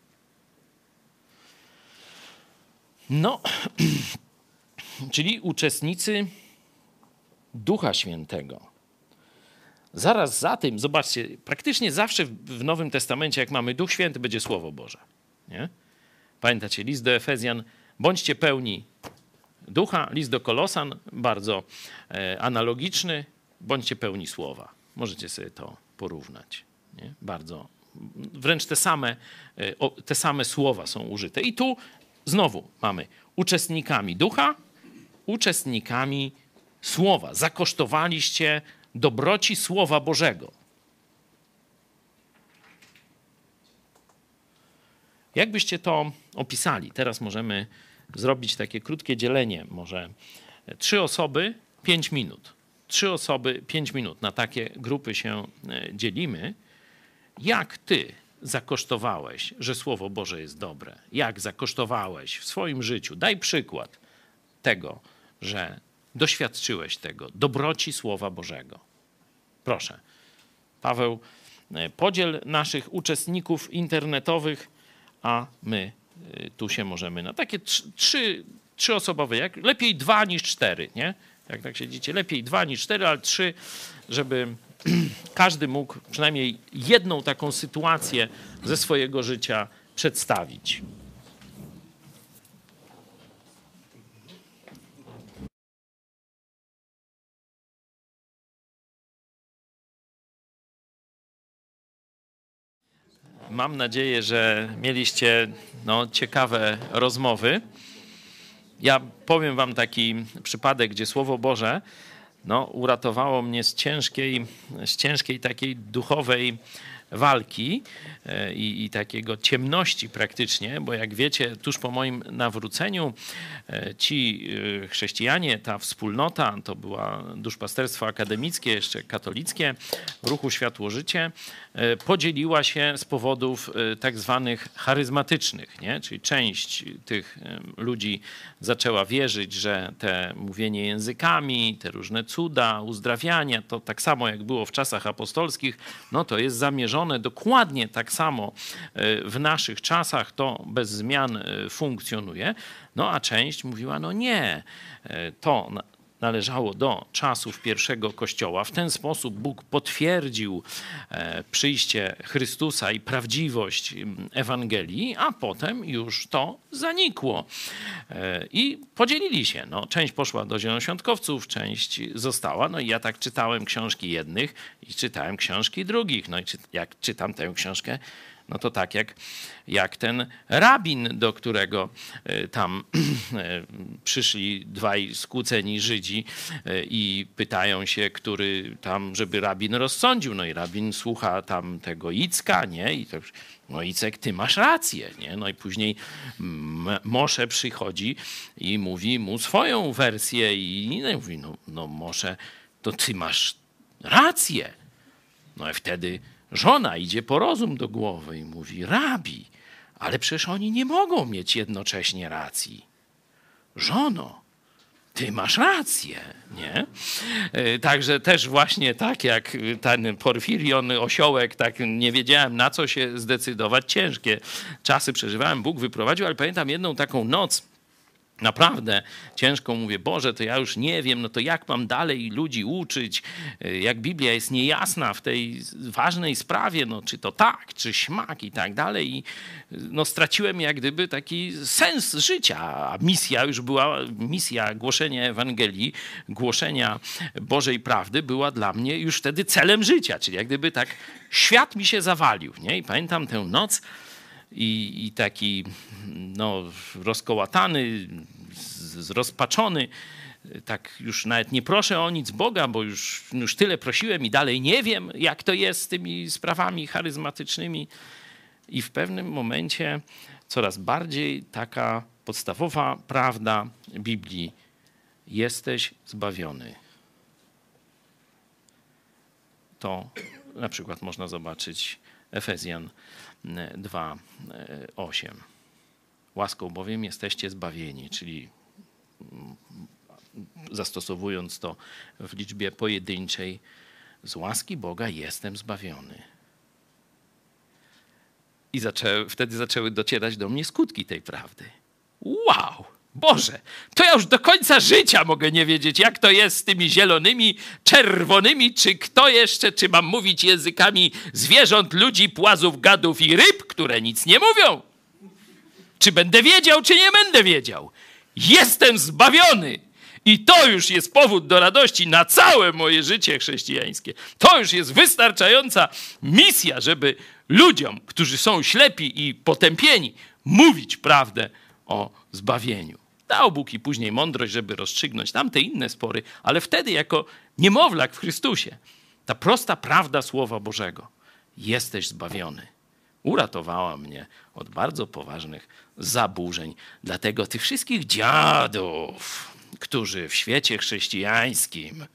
No, czyli uczestnicy Ducha Świętego. Zaraz za tym, zobaczcie, praktycznie zawsze w Nowym Testamencie, jak mamy Duch Święty, będzie Słowo Boże. Nie? Pamiętacie, list do Efezjan, bądźcie pełni ducha, list do Kolosan, bardzo e, analogiczny, bądźcie pełni słowa. Możecie sobie to porównać. Nie? Bardzo, wręcz te same, e, te same słowa są użyte. I tu Znowu mamy uczestnikami ducha, uczestnikami słowa, zakosztowaliście dobroci Słowa Bożego. Jakbyście to opisali? Teraz możemy zrobić takie krótkie dzielenie. Może trzy osoby, pięć minut. Trzy osoby, pięć minut. Na takie grupy się e, dzielimy. Jak ty zakosztowałeś, że Słowo Boże jest dobre? Jak zakosztowałeś w swoim życiu? Daj przykład tego, że doświadczyłeś tego, dobroci Słowa Bożego. Proszę. Paweł, e, podziel naszych uczestników internetowych, a my e, tu się możemy na takie trzy, trzyosobowe, jak lepiej dwa niż cztery, nie? Jak tak siedzicie, lepiej dwa niż cztery, ale trzy, żeby każdy mógł przynajmniej jedną taką sytuację ze swojego życia przedstawić. Mam nadzieję, że mieliście no, ciekawe rozmowy. Ja powiem wam taki przypadek, gdzie Słowo Boże no, uratowało mnie z ciężkiej, z ciężkiej takiej duchowej walki e, i, i, takiego ciemności praktycznie, bo jak wiecie, tuż po moim nawróceniu e, ci e, chrześcijanie, ta wspólnota, to była duszpasterstwo akademickie, jeszcze katolickie, w ruchu Światło Życie, podzieliła się z powodów tak zwanych charyzmatycznych, nie? czyli część tych ludzi zaczęła wierzyć, że te mówienie językami, te różne cuda, uzdrawiania, to tak samo jak było w czasach apostolskich, no to jest zamierzone dokładnie tak samo e, w naszych czasach, to bez zmian e, funkcjonuje. No a część mówiła, no nie, e, to należało do czasów pierwszego kościoła. W ten sposób Bóg potwierdził przyjście Chrystusa i prawdziwość Ewangelii, a potem już to zanikło. I podzielili się. No, część poszła do zielonoświątkowców, część została. No i ja tak czytałem książki jednych i czytałem książki drugich. No i jak czytam tę książkę, no to tak jak, jak ten rabin, do którego e, tam e, przyszli dwaj skłóceni Żydzi e, i pytają się, który tam, żeby rabin rozsądził. No i rabin słucha tam tego Icka, nie? I to, no Icek, ty masz rację, nie? No i później Mosze przychodzi i mówi mu swoją wersję i no, mówi, no, no Mosze, to ty masz rację. No i wtedy Żona idzie po rozum do głowy i mówi: Rabi, ale przecież oni nie mogą mieć jednocześnie racji. Żono, ty masz rację, nie? E, także też właśnie tak jak ten Porfirion, osiołek, tak nie wiedziałem na co się zdecydować. Ciężkie czasy przeżywałem, Bóg wyprowadził, ale pamiętam jedną taką noc, naprawdę ciężko mówię, Boże, to ja już nie wiem, no to jak mam dalej ludzi uczyć, y, jak Biblia jest niejasna w tej ważnej sprawie, no czy to tak, czy śmak i tak dalej. I no straciłem jak gdyby taki sens życia, a misja już była, misja głoszenia Ewangelii, głoszenia Bożej prawdy była dla mnie już wtedy celem życia, czyli jak gdyby tak świat mi się zawalił, nie? I pamiętam tę noc, i, i taki no, rozkołatany, zrozpaczony. Tak już nawet nie proszę o nic Boga, bo już, już tyle prosiłem i dalej nie wiem, jak to jest z tymi sprawami charyzmatycznymi. I w pewnym momencie coraz bardziej taka podstawowa prawda Biblii: jesteś zbawiony. To na przykład można zobaczyć Efezjan 2:8. Łaską bowiem jesteście zbawieni, czyli mm, zastosowując to w liczbie pojedynczej, z łaski Boga jestem zbawiony. I zaczęły, wtedy zaczęły docierać do mnie skutki tej prawdy. Wow! Boże, to ja już do końca życia mogę nie wiedzieć, jak to jest z tymi zielonymi, czerwonymi, czy kto jeszcze, czy mam mówić językami zwierząt, ludzi, płazów, gadów i ryb, które nic nie mówią. Czy będę wiedział, czy nie będę wiedział. Jestem zbawiony. I to już jest powód do radości na całe moje życie chrześcijańskie. To już jest wystarczająca misja, żeby ludziom, którzy są ślepi i potępieni, mówić prawdę o zbawieniu. Dał Bóg i później mądrość, żeby rozstrzygnąć tamte inne spory, ale wtedy jako niemowlak w Chrystusie, ta prosta prawda Słowa Bożego, jesteś zbawiony, uratowała mnie od bardzo poważnych zaburzeń. Dlatego tych wszystkich dziadów, którzy w świecie chrześcijańskim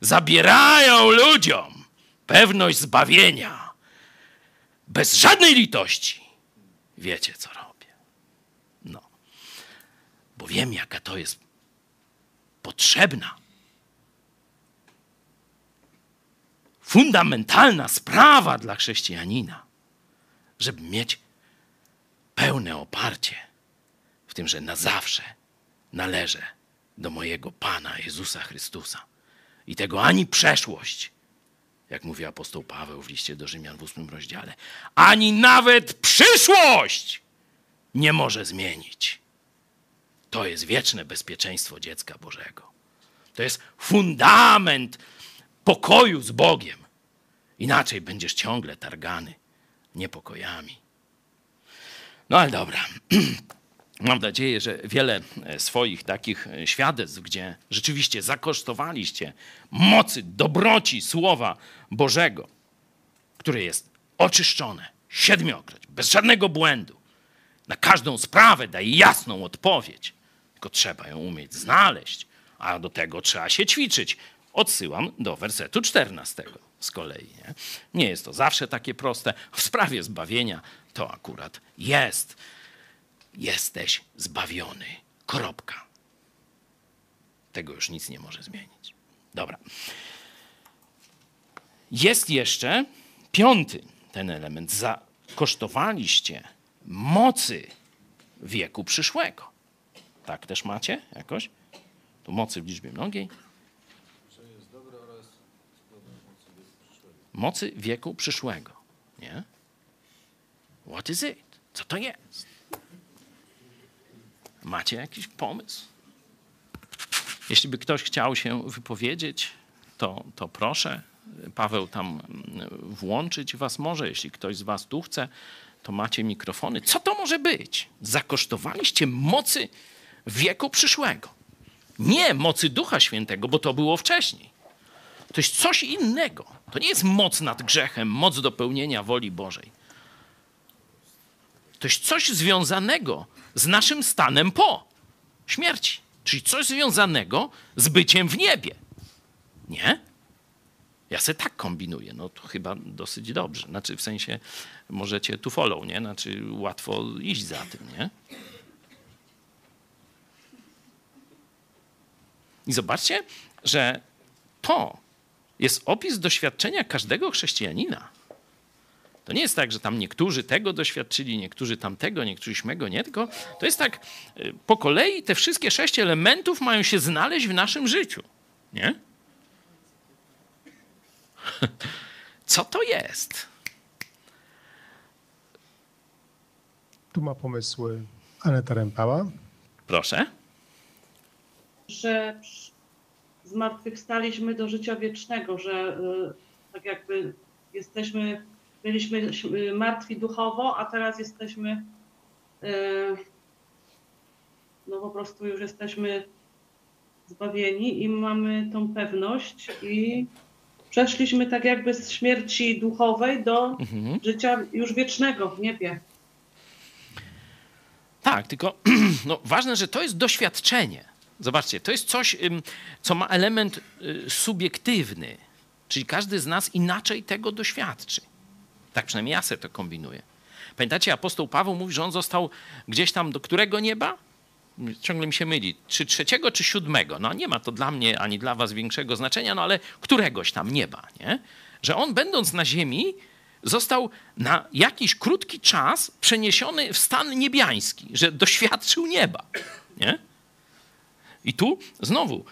zabierają ludziom pewność zbawienia bez żadnej litości, wiecie co bo wiem, jaka to jest potrzebna, fundamentalna sprawa dla chrześcijanina, żeby mieć pełne oparcie w tym, że na zawsze należę do mojego Pana Jezusa Chrystusa. I tego ani przeszłość, jak mówi apostoł Paweł w liście do Rzymian w ósmym rozdziale, ani nawet przyszłość nie może zmienić. To jest wieczne bezpieczeństwo dziecka Bożego. To jest fundament pokoju z Bogiem. Inaczej będziesz ciągle targany niepokojami. No ale dobra. Mam nadzieję, że wiele swoich takich świadectw, gdzie rzeczywiście zakosztowaliście mocy, dobroci Słowa Bożego, które jest oczyszczone siedmiokroć, bez żadnego błędu, na każdą sprawę daje jasną odpowiedź, tylko trzeba ją umieć znaleźć, a do tego trzeba się ćwiczyć. Odsyłam do wersetu 14 z kolei. Nie? nie jest to zawsze takie proste. W sprawie zbawienia to akurat jest. Jesteś zbawiony. Kropka. Tego już nic nie może zmienić. Dobra. Jest jeszcze piąty ten element. Zakosztowaliście mocy wieku przyszłego. Tak też macie jakoś? Tu mocy w liczbie mnogiej. Mocy wieku przyszłego. Nie? What is it? Co to jest? Macie jakiś pomysł? Jeśli by ktoś chciał się wypowiedzieć, to, to proszę. Paweł tam włączyć was może, jeśli ktoś z was tu chce, to macie mikrofony. Co to może być? Zakosztowaliście mocy wieku przyszłego. Nie mocy Ducha Świętego, bo to było wcześniej. To jest coś innego. To nie jest moc nad grzechem, moc do pełnienia woli Bożej. To jest coś związanego z naszym stanem po śmierci. Czyli coś związanego z byciem w niebie. Nie? Ja se tak kombinuję, no to chyba dosyć dobrze. Znaczy w sensie możecie tu follow, nie? Znaczy łatwo iść za tym, nie? I zobaczcie, że to jest opis doświadczenia każdego chrześcijanina. To nie jest tak, że tam niektórzy tego doświadczyli, niektórzy tamtego, niektórzy śmego nie, tylko to jest tak, y, po kolei te wszystkie sześć elementów mają się znaleźć w naszym życiu. Nie? Co to jest? Tu ma pomysły Aneta Rempała. Proszę. Że zmartwychwstaliśmy do życia wiecznego, że y, tak jakby jesteśmy, byliśmy y, martwi duchowo, a teraz jesteśmy, y, no po prostu już jesteśmy zbawieni i mamy tą pewność i przeszliśmy tak jakby z śmierci duchowej do mhm. życia już wiecznego w niebie. Tak, tylko no, ważne, że to jest doświadczenie. Zobaczcie, to jest coś, co ma element y, subiektywny, czyli każdy z nas inaczej tego doświadczy. Tak przynajmniej ja sobie to kombinuję. Pamiętacie, apostoł Paweł mówi, że on został gdzieś tam do którego nieba? Ciągle mi się myli, czy trzeciego, czy siódmego. No nie ma to dla mnie ani dla was większego znaczenia, no ale któregoś tam nieba, nie? Że on będąc na ziemi został na jakiś krótki czas przeniesiony w stan niebiański, że doświadczył nieba, nie? I tu znowu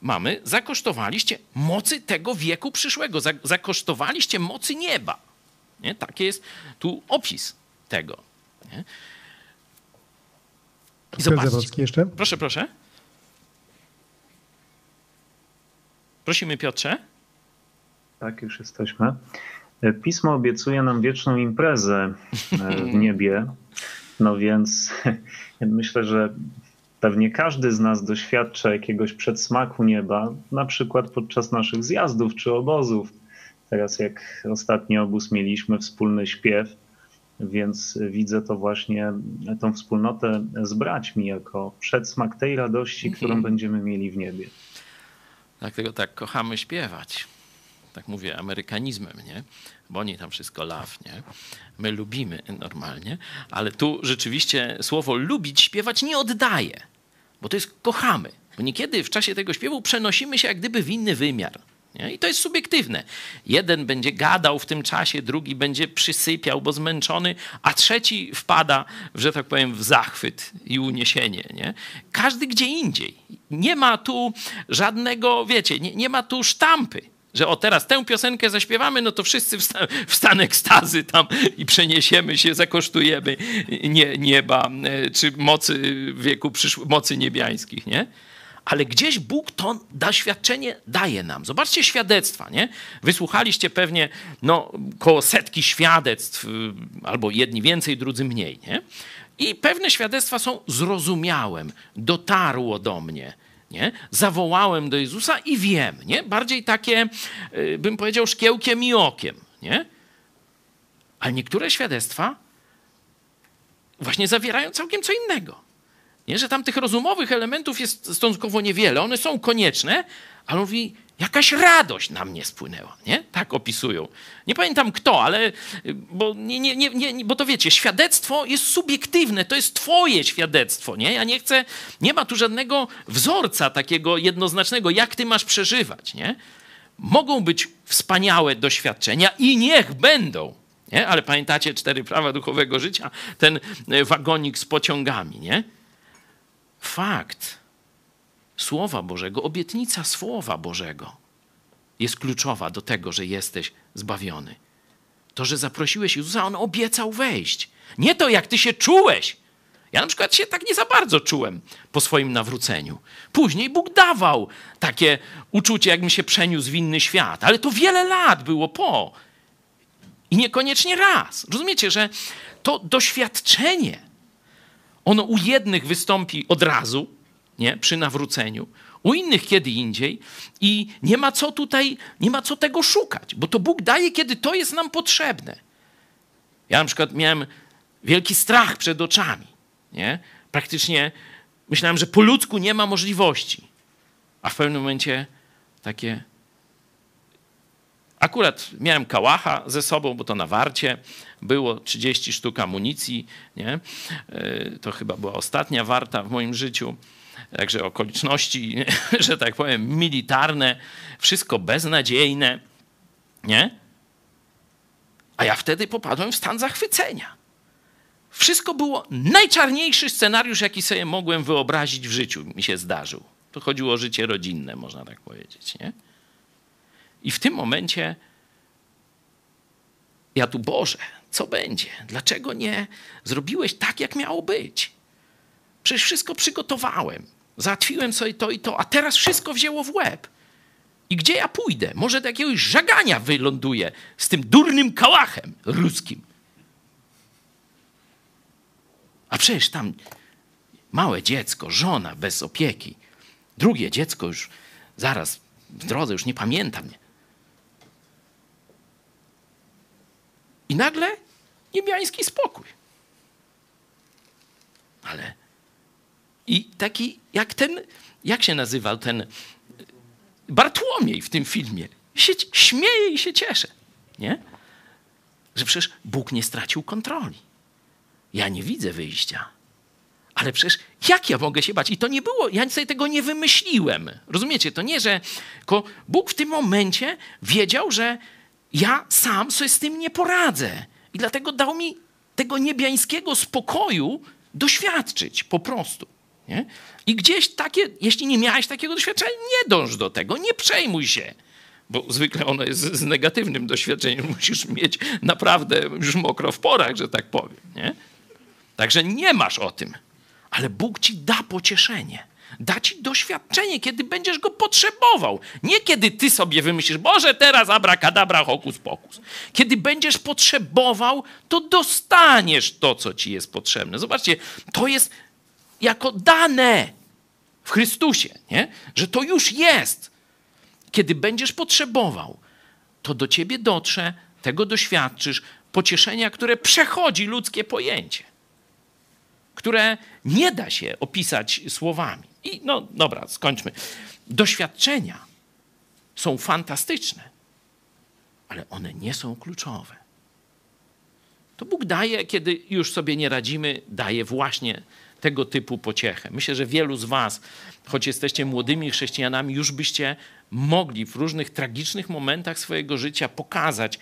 mamy, zakosztowaliście mocy tego wieku przyszłego, zakosztowaliście mocy nieba. Nie? Taki jest tu opis tego. Nie? I zobaczcie. jeszcze? Proszę, proszę. Prosimy Piotrze. Tak, już jesteśmy. Pismo obiecuje nam wieczną imprezę e, w niebie. No więc myślę, że Pewnie każdy z nas doświadcza jakiegoś przedsmaku nieba, na przykład podczas naszych zjazdów czy obozów. Teraz, jak ostatni obóz mieliśmy wspólny śpiew, więc widzę to właśnie, tą wspólnotę z braćmi, jako przedsmak tej radości, którą mhm. będziemy mieli w niebie. Dlatego tak kochamy śpiewać. Tak mówię amerykanizmem, nie? Bo oni tam wszystko love, nie? My lubimy normalnie, ale tu rzeczywiście słowo lubić, śpiewać nie oddaje, bo to jest kochamy. Bo niekiedy w czasie tego śpiewu przenosimy się jak gdyby w inny wymiar. Nie? I to jest subiektywne. Jeden będzie gadał w tym czasie, drugi będzie przysypiał, bo zmęczony, a trzeci wpada, że tak powiem, w zachwyt i uniesienie. Nie? Każdy gdzie indziej. Nie ma tu żadnego, wiecie, nie, nie ma tu sztampy że o teraz tę piosenkę zaśpiewamy, no to wszyscy w, stan, w stan ekstazy tam i przeniesiemy się, zakosztujemy nie, nieba, e, czy mocy wieku przyszłych, mocy niebiańskich, nie? ale gdzieś Bóg to doświadczenie daje nam. Zobaczcie świadectwa, nie? Wysłuchaliście pewnie no, koło setki świadectw, y, albo jedni więcej, drudzy mniej, nie? I pewne świadectwa są zrozumiałem, dotarło do mnie, nie? Zawołałem do Jezusa i wiem, nie? Bardziej takie, y, bym powiedział, szkiełkiem i okiem, nie? Ale niektóre świadectwa właśnie zawierają całkiem co innego. Nie? Że tam tych rozumowych elementów jest stosunkowo niewiele. One są konieczne, ale mówi, jakaś radość na mnie spłynęła. Nie? Tak opisują. Nie pamiętam kto, ale bo, nie, nie, nie, nie, bo to wiecie, świadectwo jest subiektywne, to jest twoje świadectwo. Nie? Ja nie chcę, nie ma tu żadnego wzorca takiego jednoznacznego, jak ty masz przeżywać. Nie? Mogą być wspaniałe doświadczenia i niech będą. Nie? Ale pamiętacie cztery prawa duchowego życia? Ten wagonik z pociągami, nie? fakt Słowa Bożego, obietnica Słowa Bożego jest kluczowa do tego, że jesteś zbawiony. To, że zaprosiłeś Jezusa, On obiecał wejść. Nie to, jak ty się czułeś. Ja na przykład się tak nie za bardzo czułem po swoim nawróceniu. Później Bóg dawał takie uczucie, jakbym się przeniósł w inny świat, ale to wiele lat było po. I niekoniecznie raz. Rozumiecie, że to doświadczenie ono u jednych wystąpi od razu, nie, przy nawróceniu, u innych kiedy indziej i nie ma co tutaj, nie ma co tego szukać, bo to Bóg daje, kiedy to jest nam potrzebne. Ja na przykład miałem wielki strach przed oczami, nie? Praktycznie myślałem, że po ludzku nie ma możliwości. A w pewnym momencie takie Akurat miałem kałacha ze sobą, bo to na warcie było 30 sztuk amunicji. Nie? E, to chyba była ostatnia warta w moim życiu. Także okoliczności, że tak powiem, militarne, wszystko beznadziejne. Nie? A ja wtedy popadłem w stan zachwycenia. Wszystko było najczarniejszy scenariusz, jaki sobie mogłem wyobrazić w życiu, mi się zdarzył. To chodziło o życie rodzinne, można tak powiedzieć. Nie? I w tym momencie ja tu, Boże, co będzie? Dlaczego nie zrobiłeś tak, jak miało być? Przecież wszystko przygotowałem. Załatwiłem sobie to i to, a teraz wszystko wzięło w łeb. I gdzie ja pójdę? Może do jakiegoś żagania wyląduję z tym durnym kałachem ruskim. A przecież tam małe dziecko, żona bez opieki, drugie dziecko już zaraz w drodze, już nie pamiętam. I nagle niebiański spokój. Ale i taki jak ten, jak się nazywał ten Bartłomiej w tym filmie. Się śmieje i się cieszę. Nie? Że przecież Bóg nie stracił kontroli. Ja nie widzę wyjścia. Ale przecież jak ja mogę się bać? I to nie było, ja sobie tego nie wymyśliłem. Rozumiecie? To nie, że Bóg w tym momencie wiedział, że ja sam sobie z tym nie poradzę. I dlatego dał mi tego niebiańskiego spokoju doświadczyć po prostu. Nie? I gdzieś takie, jeśli nie miałeś takiego doświadczenia, nie dąż do tego, nie przejmuj się. Bo zwykle ono jest z negatywnym doświadczeniem. Musisz mieć naprawdę już mokro w porach, że tak powiem. Nie? Także nie masz o tym. Ale Bóg ci da pocieszenie da ci doświadczenie, kiedy będziesz go potrzebował. Nie kiedy ty sobie wymyślisz, Boże, teraz abrakadabra, hokus pokus. Kiedy będziesz potrzebował, to dostaniesz to, co ci jest potrzebne. Zobaczcie, to jest jako dane w Chrystusie, nie? że to już jest. Kiedy będziesz potrzebował, to do ciebie dotrze, tego doświadczysz, pocieszenia, które przechodzi ludzkie pojęcie, które nie da się opisać słowami. I no dobra, skończmy. Doświadczenia są fantastyczne, ale one nie są kluczowe. To Bóg daje, kiedy już sobie nie radzimy, daje właśnie tego typu pociechę. Myślę, że wielu z Was, choć jesteście młodymi chrześcijanami, już byście mogli w różnych tragicznych momentach swojego życia pokazać,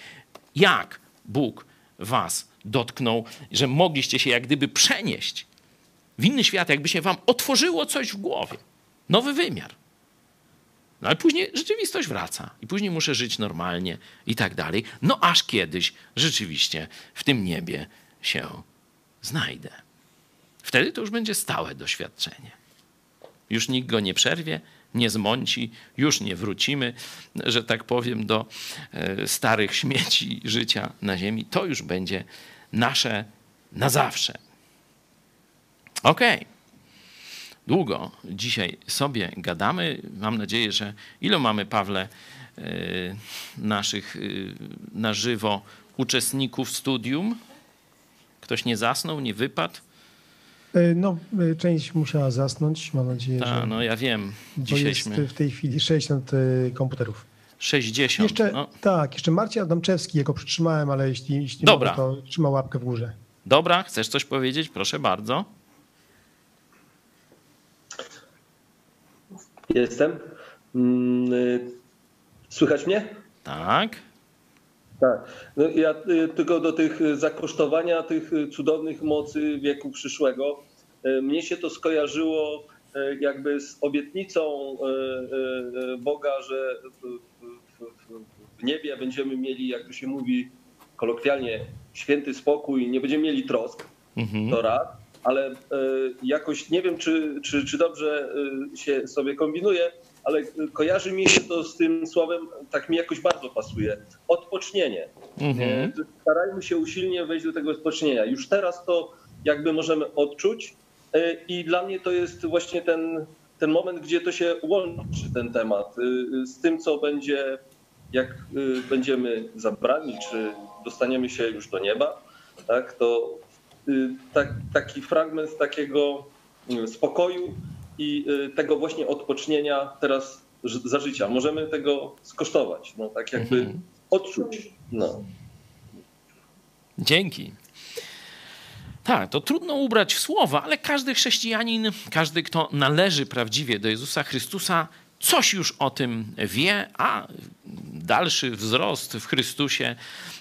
jak Bóg Was dotknął, że mogliście się jak gdyby przenieść w inny świat, jakby się Wam otworzyło coś w głowie. Nowy wymiar. No ale później rzeczywistość wraca i później muszę żyć normalnie i tak dalej. No aż kiedyś rzeczywiście w tym niebie się znajdę. Wtedy to już będzie stałe doświadczenie. Już nikt go nie przerwie, nie zmąci, już nie wrócimy, że tak powiem, do e, starych śmieci życia na ziemi. To już będzie nasze na zawsze. Okej. Okay. Długo dzisiaj sobie gadamy. Mam nadzieję, że ile mamy, Pawle, e, naszych e, na żywo uczestników studium? Ktoś nie zasnął, nie wypadł? E, no, e, część musiała zasnąć, mam nadzieję, Ta, że... no ja wiem. Bo jest w tej chwili 60 e, komputerów. 60. Jeszcze, no. Tak, jeszcze Marcin Adamczewski, jego przytrzymałem, ale jeśli, jeśli Dobra. mogę, to trzyma łapkę w górze. Dobra, chcesz coś powiedzieć? Proszę bardzo. Jestem. Mm, y, Słychać mnie? Tak. Tak. No ja y, tylko do tych y, zakosztowania tych y, cudownych mocy wieku przyszłego. Mnie się to skojarzyło jakby z obietnicą Boga, że w, niebie będziemy mieli, jak to się mówi kolokwialnie, święty spokój, nie będziemy mieli trosk. Mhm. To raz, ale jakoś nie wiem, czy, czy, czy dobrze się sobie kombinuje, ale y, kojarzy mi się to z tym słowem, tak mi jakoś bardzo pasuje. Odpocznienie. Mhm. Y, Starajmy się usilnie wejść do tego odpocznienia. Już teraz to jakby możemy odczuć y, i dla mnie to jest właśnie ten, ten moment, gdzie to się łączy ten temat z tym, co będzie, jak będziemy zabrani, czy dostaniemy się już do nieba, tak, to tak, taki fragment takiego spokoju i y, tego właśnie odpocznienia teraz za życia. Możemy tego skosztować, no tak jakby Mhm. odczuć. No. Dzięki. Tak, to trudno ubrać w słowa, ale każdy chrześcijanin, każdy, kto należy prawdziwie do Jezusa Chrystusa, coś już o tym wie, a dalszy wzrost w Chrystusie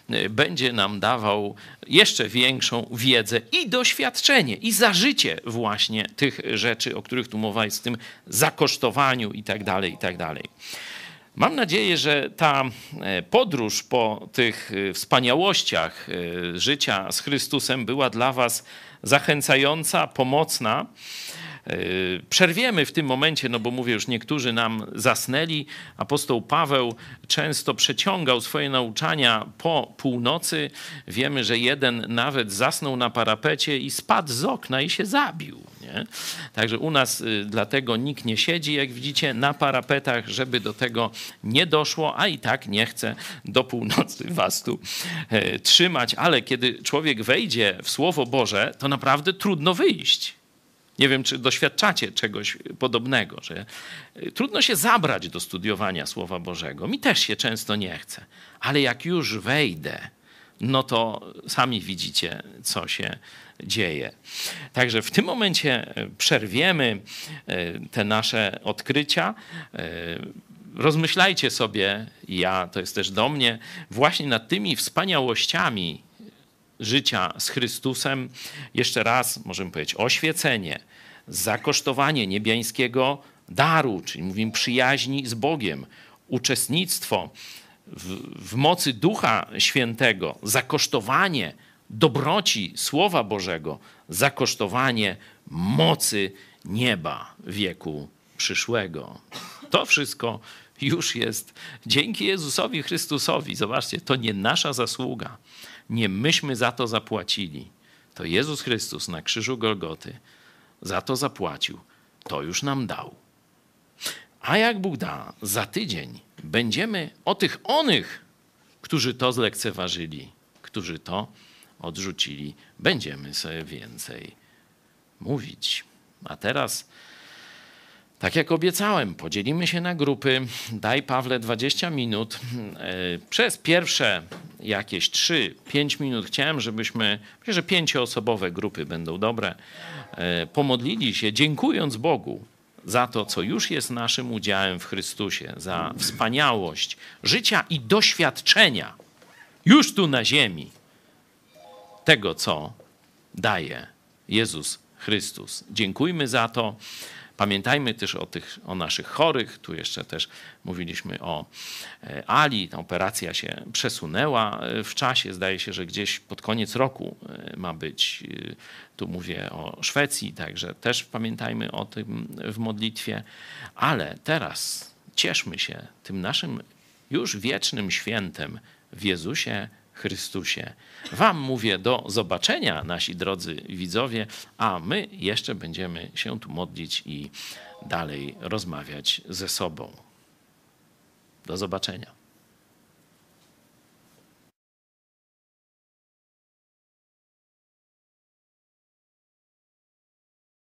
y, będzie nam dawał jeszcze większą wiedzę i doświadczenie, i zażycie właśnie tych rzeczy, o których tu mowa jest, w tym zakosztowaniu i tak tak. Mam nadzieję, że ta e, podróż po tych e, wspaniałościach e, życia z Chrystusem była dla Was zachęcająca, pomocna. Przerwiemy w tym momencie, no bo mówię już, niektórzy nam zasnęli. Apostoł Paweł często przeciągał swoje nauczania po północy. Wiemy, że jeden nawet zasnął na parapecie i spadł z okna i się zabił. Nie? Także u nas y, dlatego nikt nie siedzi, jak widzicie, na parapetach, żeby do tego nie doszło, a i tak nie chcę do północy was tu e, trzymać. Ale kiedy człowiek wejdzie w Słowo Boże, to naprawdę trudno wyjść. Nie wiem, czy doświadczacie czegoś podobnego, że y, trudno się zabrać do studiowania Słowa Bożego. Mi też się często nie chce, ale jak już wejdę, no to sami widzicie, co się dzieje. Także w tym momencie e, przerwiemy e, te nasze odkrycia. E, Rozmyślajcie sobie, ja to jest też do mnie, właśnie nad tymi wspaniałościami życia z Chrystusem. Jeszcze raz możemy powiedzieć oświecenie, zakosztowanie niebiańskiego daru, czyli mówimy przyjaźni z Bogiem, uczestnictwo w, w mocy Ducha Świętego, zakosztowanie dobroci Słowa Bożego, zakosztowanie mocy nieba wieku przyszłego. To wszystko już jest dzięki Jezusowi Chrystusowi. Zobaczcie, to nie nasza zasługa. Nie myśmy za to zapłacili. To Jezus Chrystus na krzyżu Golgoty za to zapłacił, to już nam dał. A jak Bóg da, za tydzień będziemy o tych onych, którzy to zlekceważyli, którzy to odrzucili, będziemy sobie więcej mówić. A teraz, tak jak obiecałem, podzielimy się na grupy. Daj Pawle 20 minut. E, przez pierwsze jakieś 3-5 minut chciałem, żebyśmy, myślę, że pięcioosobowe grupy będą dobre, e, pomodlili się, dziękując Bogu za to, co już jest naszym udziałem w Chrystusie, za wspaniałość życia i doświadczenia już tu na ziemi tego, co daje Jezus Chrystus. Dziękujmy za to. Pamiętajmy też o, tych, o naszych chorych. Tu jeszcze też mówiliśmy o e, Ali. Ta operacja się przesunęła e, w czasie. Zdaje się, że gdzieś pod koniec roku e, ma być. Tu mówię o Szwecji, także też pamiętajmy o tym w modlitwie. Ale teraz cieszmy się tym naszym już wiecznym świętem w Jezusie Chrystusie. Wam mówię do zobaczenia, nasi drodzy widzowie, a my jeszcze będziemy się tu modlić i dalej rozmawiać ze sobą. Do zobaczenia.